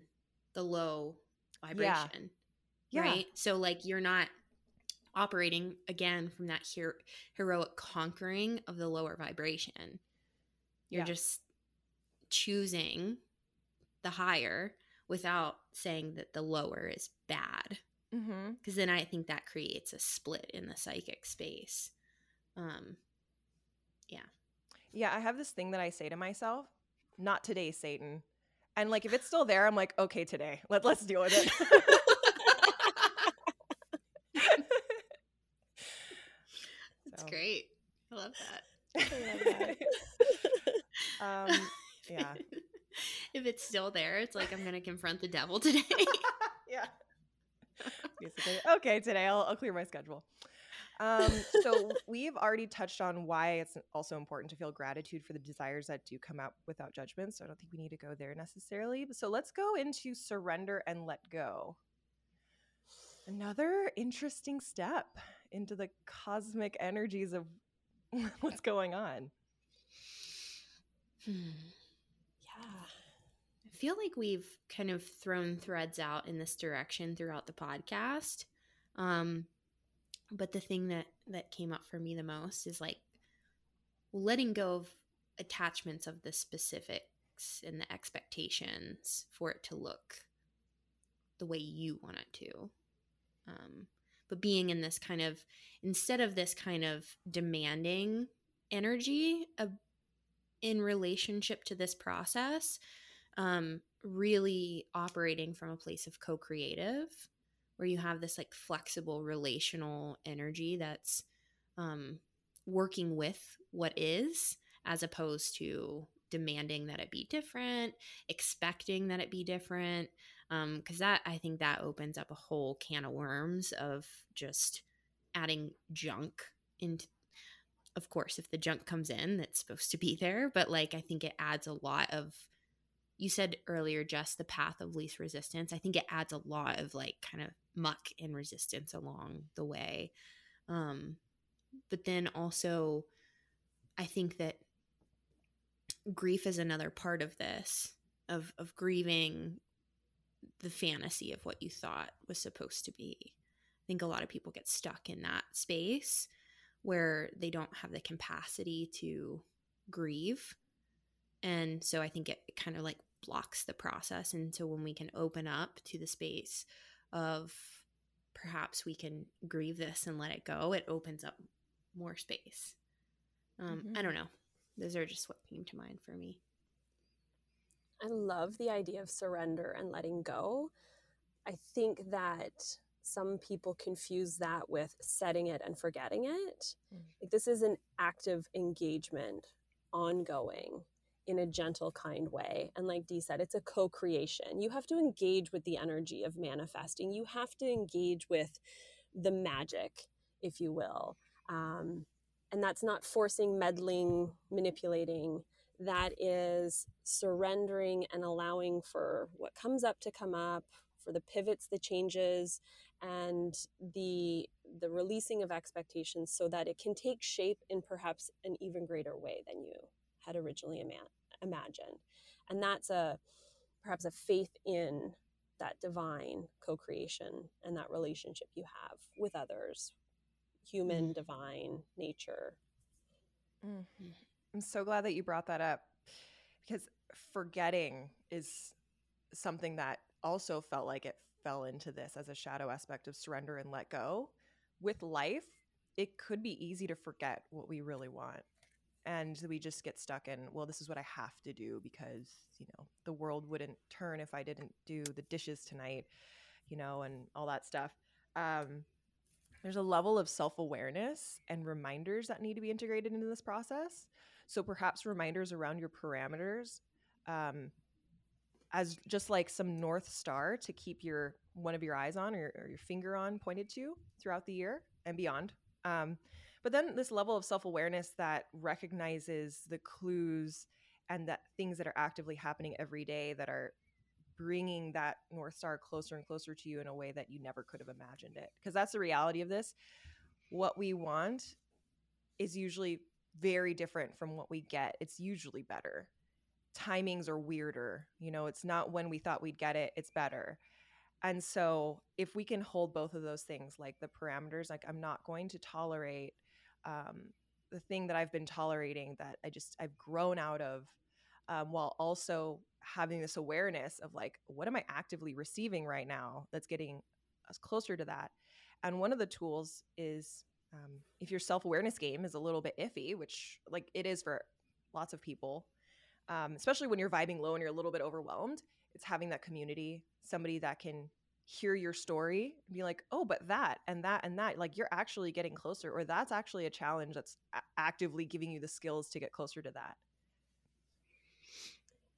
the low vibration. Yeah. Right. Yeah. So, like, you're not operating again from that her- heroic conquering of the lower vibration. You're yeah. just choosing the higher without saying that the lower is bad. Because mm-hmm. then I think that creates a split in the psychic space. Um, yeah. Yeah, I have this thing that I say to myself, not today, Satan. And like if it's still there, I'm like, okay, today. Let, let's deal with it. <laughs> <laughs> That's great. I love that. I love that. <laughs> um, yeah. if it's still there, it's like I'm going to confront the devil today. <laughs> yeah. Basically, okay, today I'll, I'll clear my schedule. Um, so <laughs> we've already touched on why it's also important to feel gratitude for the desires that do come out without judgment. So I don't think we need to go there necessarily. So let's go into surrender and let go. Another interesting step into the cosmic energies of <laughs> what's going on. Hmm. Yeah. I feel like we've kind of thrown threads out in this direction throughout the podcast. Um, but the thing that that came up for me the most is like letting go of attachments of the specifics and the expectations for it to look the way you want it to. Um, but being in this kind of instead of this kind of demanding energy of, in relationship to this process um, really operating from a place of co-creative where you have this like flexible relational energy that's um, working with what is as opposed to demanding that it be different expecting that it be different because um, that I think that opens up a whole can of worms of just adding junk into. Of course, if the junk comes in, that's supposed to be there, but like I think it adds a lot of. You said earlier, just the path of least resistance. I think it adds a lot of like kind of muck and resistance along the way. Um, but then also, I think that grief is another part of this of of grieving the fantasy of what you thought was supposed to be. I think a lot of people get stuck in that space where they don't have the capacity to grieve. And so I think it, it kind of like blocks the process. And so when we can open up to the space of perhaps we can grieve this and let it go, it opens up more space. Um, mm-hmm. I don't know. Those are just what came to mind for me. I love the idea of surrender and letting go. I think that some people confuse that with setting it and forgetting it. Mm. Like this is an active engagement, ongoing in a gentle, kind way. And like Dee said, it's a co creation. You have to engage with the energy of manifesting, you have to engage with the magic, if you will. Um, and that's not forcing, meddling, manipulating. That is surrendering and allowing for what comes up to come up, for the pivots, the changes, and the the releasing of expectations so that it can take shape in perhaps an even greater way than you had originally ima- imagined. And that's a perhaps a faith in that divine co-creation and that relationship you have with others human mm. divine nature mm. i'm so glad that you brought that up because forgetting is something that also felt like it fell into this as a shadow aspect of surrender and let go. With life, it could be easy to forget what we really want. And we just get stuck in, well, this is what I have to do because, you know, the world wouldn't turn if I didn't do the dishes tonight, you know, and all that stuff. Um, there's a level of self awareness and reminders that need to be integrated into this process. So perhaps reminders around your parameters um, as just like some north star to keep your one of your eyes on or, or your finger on pointed to throughout the year and beyond um, but then this level of self-awareness that recognizes the clues and that things that are actively happening every day that are bringing that north star closer and closer to you in a way that you never could have imagined it because that's the reality of this what we want is usually very different from what we get it's usually better timings are weirder. You know, it's not when we thought we'd get it, it's better. And so if we can hold both of those things, like the parameters, like I'm not going to tolerate um, the thing that I've been tolerating that I just, I've grown out of, um, while also having this awareness of like, what am I actively receiving right now that's getting us closer to that? And one of the tools is um, if your self awareness game is a little bit iffy, which like it is for lots of people, um, especially when you're vibing low and you're a little bit overwhelmed it's having that community somebody that can hear your story and be like oh but that and that and that like you're actually getting closer or that's actually a challenge that's a- actively giving you the skills to get closer to that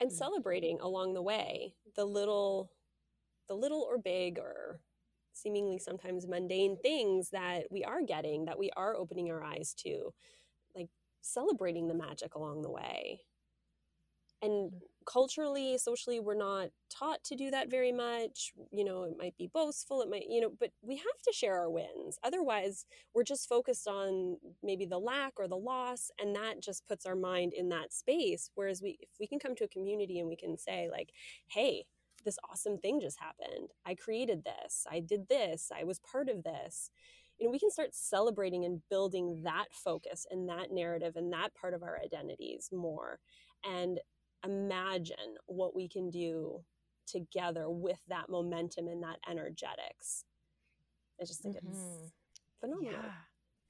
and mm. celebrating along the way the little the little or big or seemingly sometimes mundane things that we are getting that we are opening our eyes to like celebrating the magic along the way and culturally socially we're not taught to do that very much. You know it might be boastful it might you know but we have to share our wins. Otherwise we're just focused on maybe the lack or the loss and that just puts our mind in that space. Whereas we if we can come to a community and we can say like hey this awesome thing just happened. I created this. I did this. I was part of this. You know we can start celebrating and building that focus and that narrative and that part of our identities more. And imagine what we can do together with that momentum and that energetics. I just think mm-hmm. it's phenomenal. Yeah,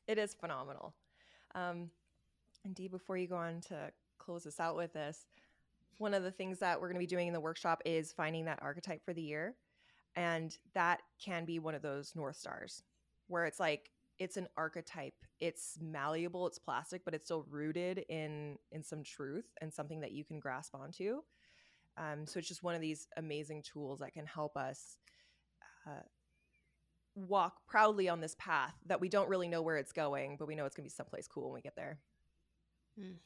it is phenomenal. Um, indeed, before you go on to close us out with this, one of the things that we're going to be doing in the workshop is finding that archetype for the year. And that can be one of those North Stars where it's like, it's an archetype it's malleable it's plastic but it's still rooted in in some truth and something that you can grasp onto. Um, so it's just one of these amazing tools that can help us uh, walk proudly on this path that we don't really know where it's going but we know it's going to be someplace cool when we get there. Mm.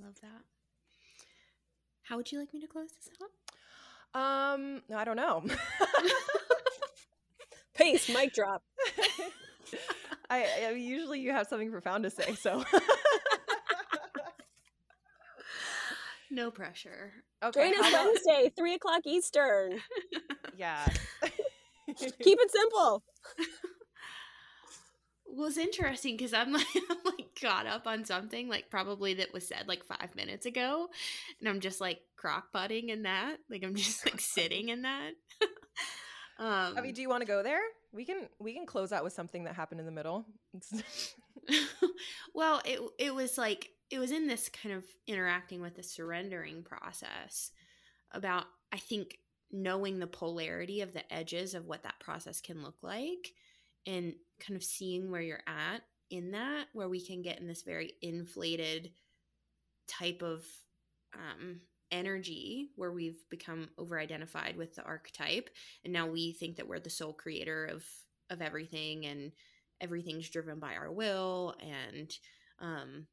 love that. How would you like me to close this out? Um i don't know. <laughs> <laughs> Pace mic drop <laughs> I, I usually you have something profound to say, so no pressure. Okay. Join us Wednesday, three o'clock Eastern. <laughs> Yeah. Keep it simple. well, it's interesting because I'm <laughs> like, I'm like caught up on something like probably that was said like five minutes ago, and I'm just like crock potting in that. Like I'm just like sitting in that. um, <laughs> I mean, do you want to go there? We can we can close out with something that happened in the middle. <laughs> Well it it was like it was in this kind of interacting with the surrendering process about i think knowing the polarity of the edges of what that process can look like and kind of seeing where you're at in that where we can get in this very inflated type of um, energy where we've become over identified with the archetype and now we think that we're the sole creator of of everything and everything's driven by our will and um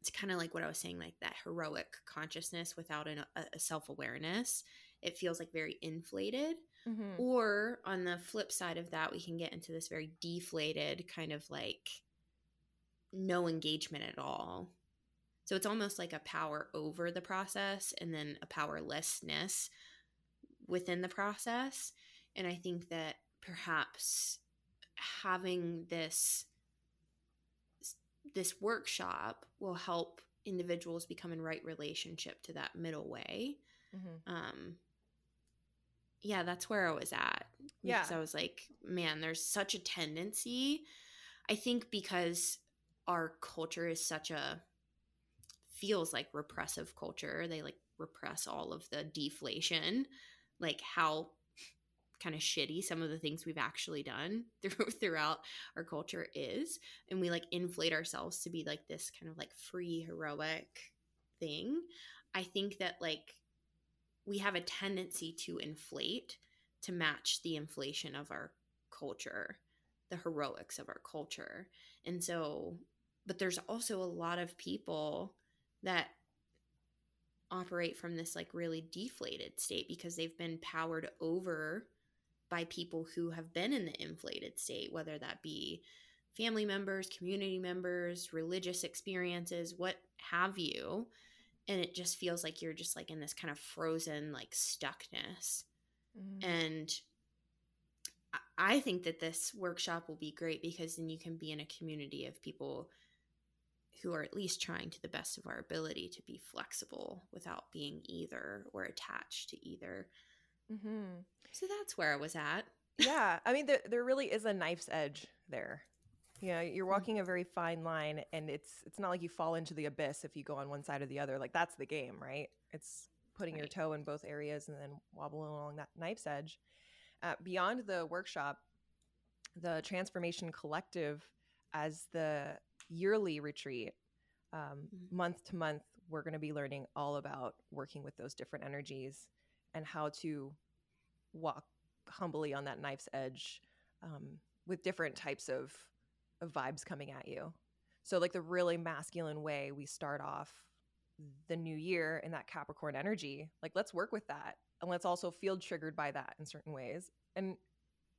it's kind of like what I was saying like that heroic consciousness without an, a, a self-awareness it feels like very inflated Mm-hmm. Or on the flip side of that, we can get into this very deflated kind of like no engagement at all. So it's almost like a power over the process and then a powerlessness within the process. And I think that perhaps having this this workshop will help individuals become in right relationship to that middle way. Mm-hmm. Um, yeah, that's where I was at. Yeah. Because I was like, man, there's such a tendency. I think because our culture is such a feels like repressive culture. They like repress all of the deflation, like how kind of shitty some of the things we've actually done <laughs> through, throughout our culture is. And we like inflate ourselves to be like this kind of like free heroic thing. I think that like we have a tendency to inflate to match the inflation of our culture the heroics of our culture. And so but there's also a lot of people that operate from this like really deflated state because they've been powered over by people who have been in the inflated state, whether that be family members, community members, religious experiences, what have you. And it just feels like you're just like in this kind of frozen, like stuckness. Mm-hmm. And I think that this workshop will be great because then you can be in a community of people who are at least trying to the best of our ability to be flexible without being either or attached to either. Mm-hmm. So that's where I was at. yeah. <laughs> I mean, there, there really is a knife's edge there. You know, you're mm. walking a very fine line and it's it's not like you fall into the abyss if you go on one side or the other. Like that's the game, right? It's putting right. your toe in both areas and then wobbling along that knife's edge. Uh, beyond the workshop, the Transformation Collective as the yearly retreat, um, mm-hmm. month to month, we're going to be learning all about working with those different energies and how to walk humbly on that knife's edge um, with different types of, of vibes coming at you. So, like the really masculine way we start off the new year in that Capricorn energy, like let's work with that and let's also feel triggered by that in certain ways and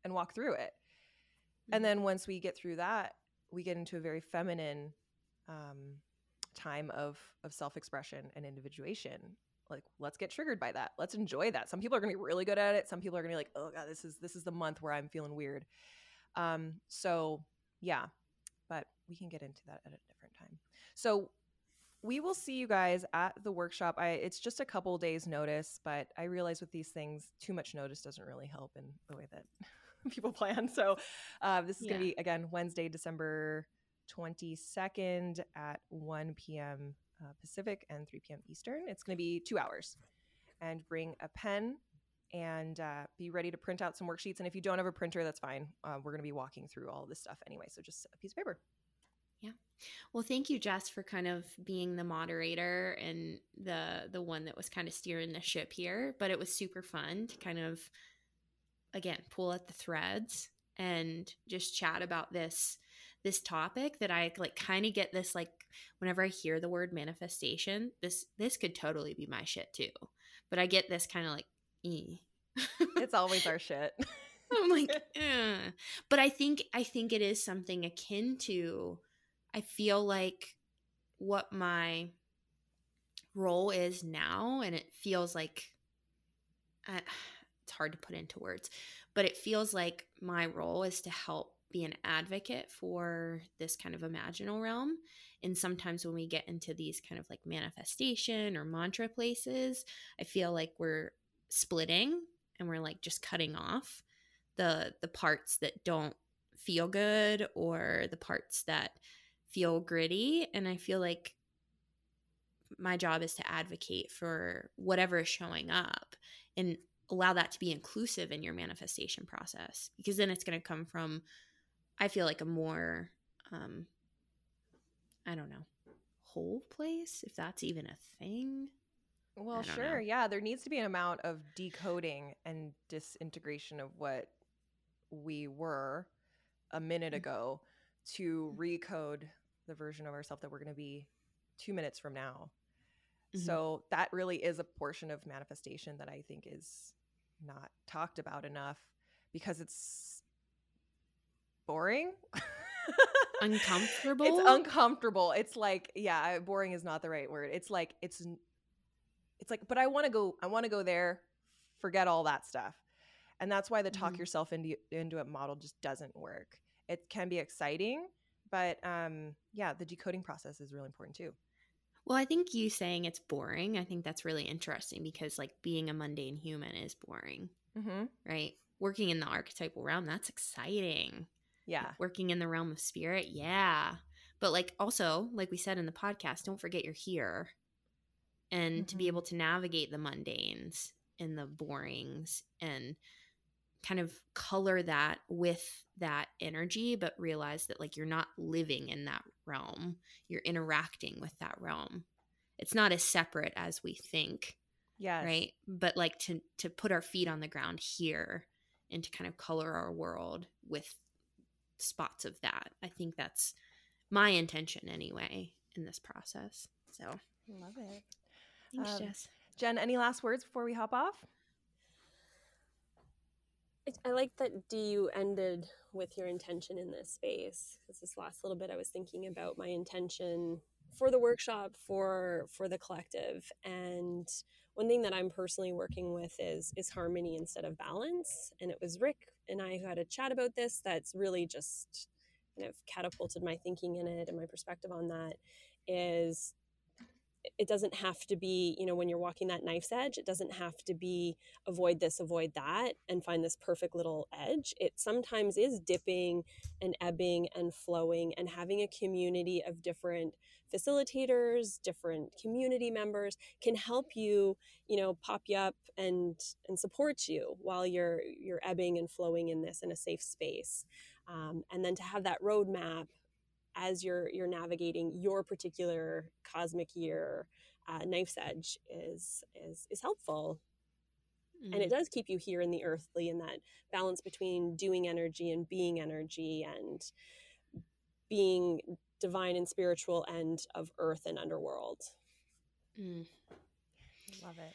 and walk through it. Mm-hmm. And then once we get through that, we get into a very feminine um, time of of self expression and individuation. Like let's get triggered by that. Let's enjoy that. Some people are going to be really good at it. Some people are going to be like oh god this is this is the month where i'm feeling weird. Um so yeah but we can get into that at a different time. So we will see you guys at the workshop. I it's just a couple days notice but i realize with these things too much notice doesn't really help in the way that <laughs> people plan so uh, this is yeah. going to be again wednesday december 22nd at 1 p.m uh, Pacific and 3 p.m. Eastern. It's going to be two hours. And bring a pen and uh, be ready to print out some worksheets. And if you don't have a printer, that's fine. Uh, we're going to be walking through all this stuff anyway. So just a piece of paper. Yeah. Well, thank you, Jess, for kind of being the moderator and the the one that was kind of steering the ship here. But it was super fun to kind of again pull at the threads and just chat about this this topic that I like kind of get this like whenever I hear the word manifestation, this this could totally be my shit too. But I get this kind of like e. it's always our shit. <laughs> I'm like, <laughs> eh. but I think I think it is something akin to I feel like what my role is now and it feels like uh, it's hard to put into words but it feels like my role is to help be an advocate for this kind of imaginal realm. And sometimes when we get into these kind of like manifestation or mantra places, I feel like we're splitting and we're like just cutting off the the parts that don't feel good or the parts that feel gritty and I feel like my job is to advocate for whatever is showing up and allow that to be inclusive in your manifestation process because then it's going to come from I feel like a more um I don't know, whole place if that's even a thing. Well, sure. Know. Yeah, there needs to be an amount of decoding and disintegration of what we were a minute mm-hmm. ago to recode the version of ourselves that we're going to be 2 minutes from now. Mm-hmm. So that really is a portion of manifestation that I think is not talked about enough because it's boring. <laughs> Uncomfortable. it's uncomfortable. It's like, yeah, boring is not the right word. It's like it's it's like, but I want to go. I want to go there. Forget all that stuff, and that's why the talk Mhm. yourself into into it model just doesn't work. It can be exciting, but um, yeah, the decoding process is really important too. Well, I think you saying it's boring, I think that's really interesting because like being a mundane human is boring, Mm-hmm. right? Working in the archetypal realm, that's exciting. Yeah, Working in the realm of spirit, yeah. But like also, like we said in the podcast, don't forget you're here. And to Mhm. be able to navigate the mundanes and the borings and kind of color that with that energy, but realize that like you're not living in that realm. You're interacting with that realm. It's not as separate as we think, Yeah. right? But like to to put our feet on the ground here and to kind of color our world with spots of that. I think that's my intention anyway in this process. So Love it. thanks, Um, Jess. Jenn, any last words before we hop off? I like that D you ended with your intention in this space because this last little bit I was thinking about my intention for the workshop for for the collective. And one thing that I'm personally working with is is harmony instead of balance. And it was Rick and I who had a chat about this that's really just kind of catapulted my thinking in it and my perspective on that is it doesn't have to be you know when you're walking that knife's edge it doesn't have to be avoid this, avoid that, and find this perfect little edge. It sometimes is dipping and ebbing and flowing and having a community of different facilitators, different community members can help you, you know, pop you up and and support you while you're you're ebbing and flowing in this in a safe space. Um, and then to have that roadmap as you're you're navigating your particular cosmic year uh, knife's edge is is is helpful and Mm. it does keep you here in the earthly in that balance between doing energy and being energy and being divine and spiritual end of earth and underworld Mm. Love it.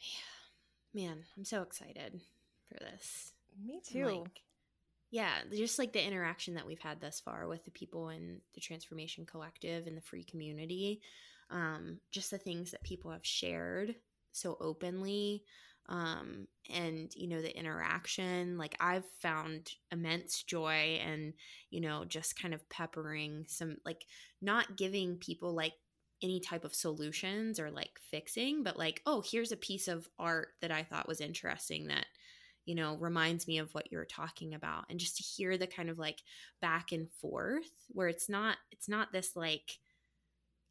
Yeah. Man, I'm so excited for this. Me too. Like, yeah, just like the interaction that we've had thus far with the people in the Transformation Collective and the free community, um, just the things that people have shared so openly, um, and you know the interaction. Like I've found immense joy, and you know just kind of peppering some like not giving people like any type of solutions or like fixing, but like oh here's a piece of art that I thought was interesting that you know, reminds me of what you're talking about. And just to hear the kind of like back and forth where it's not it's not this like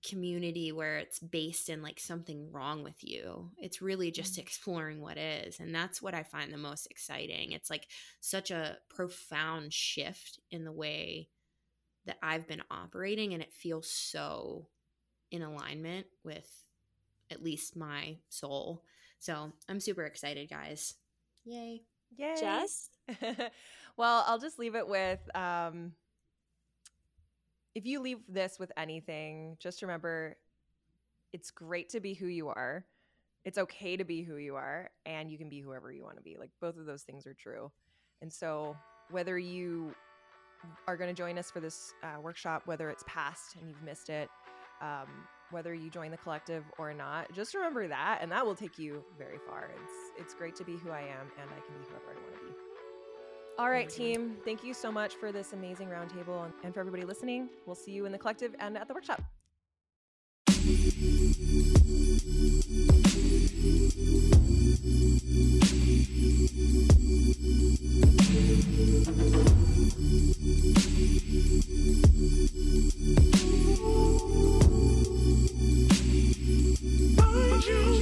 community where it's based in like something wrong with you. It's really just Mm. exploring what is. And that's what I find the most exciting. It's like such a profound shift in the way that I've been operating and it feels so in alignment with at least my soul. So, I'm super excited, guys. Yay. Yay. jess <laughs> well, I'll just leave it with um, if you leave this with anything, just remember it's great to be who you are. It's okay to be who you are, and you can be whoever you want to be. Like both of those things are true. And so, whether you are going to join us for this uh, workshop, whether it's past and you've missed it, um, whether you join the collective or not, just remember that, and that will take you very far. It's it's great to be who I am, and I can be whoever I want to be. All right, team. Thank you so much for this amazing roundtable and for everybody listening. We'll see you in the collective and at the workshop. you.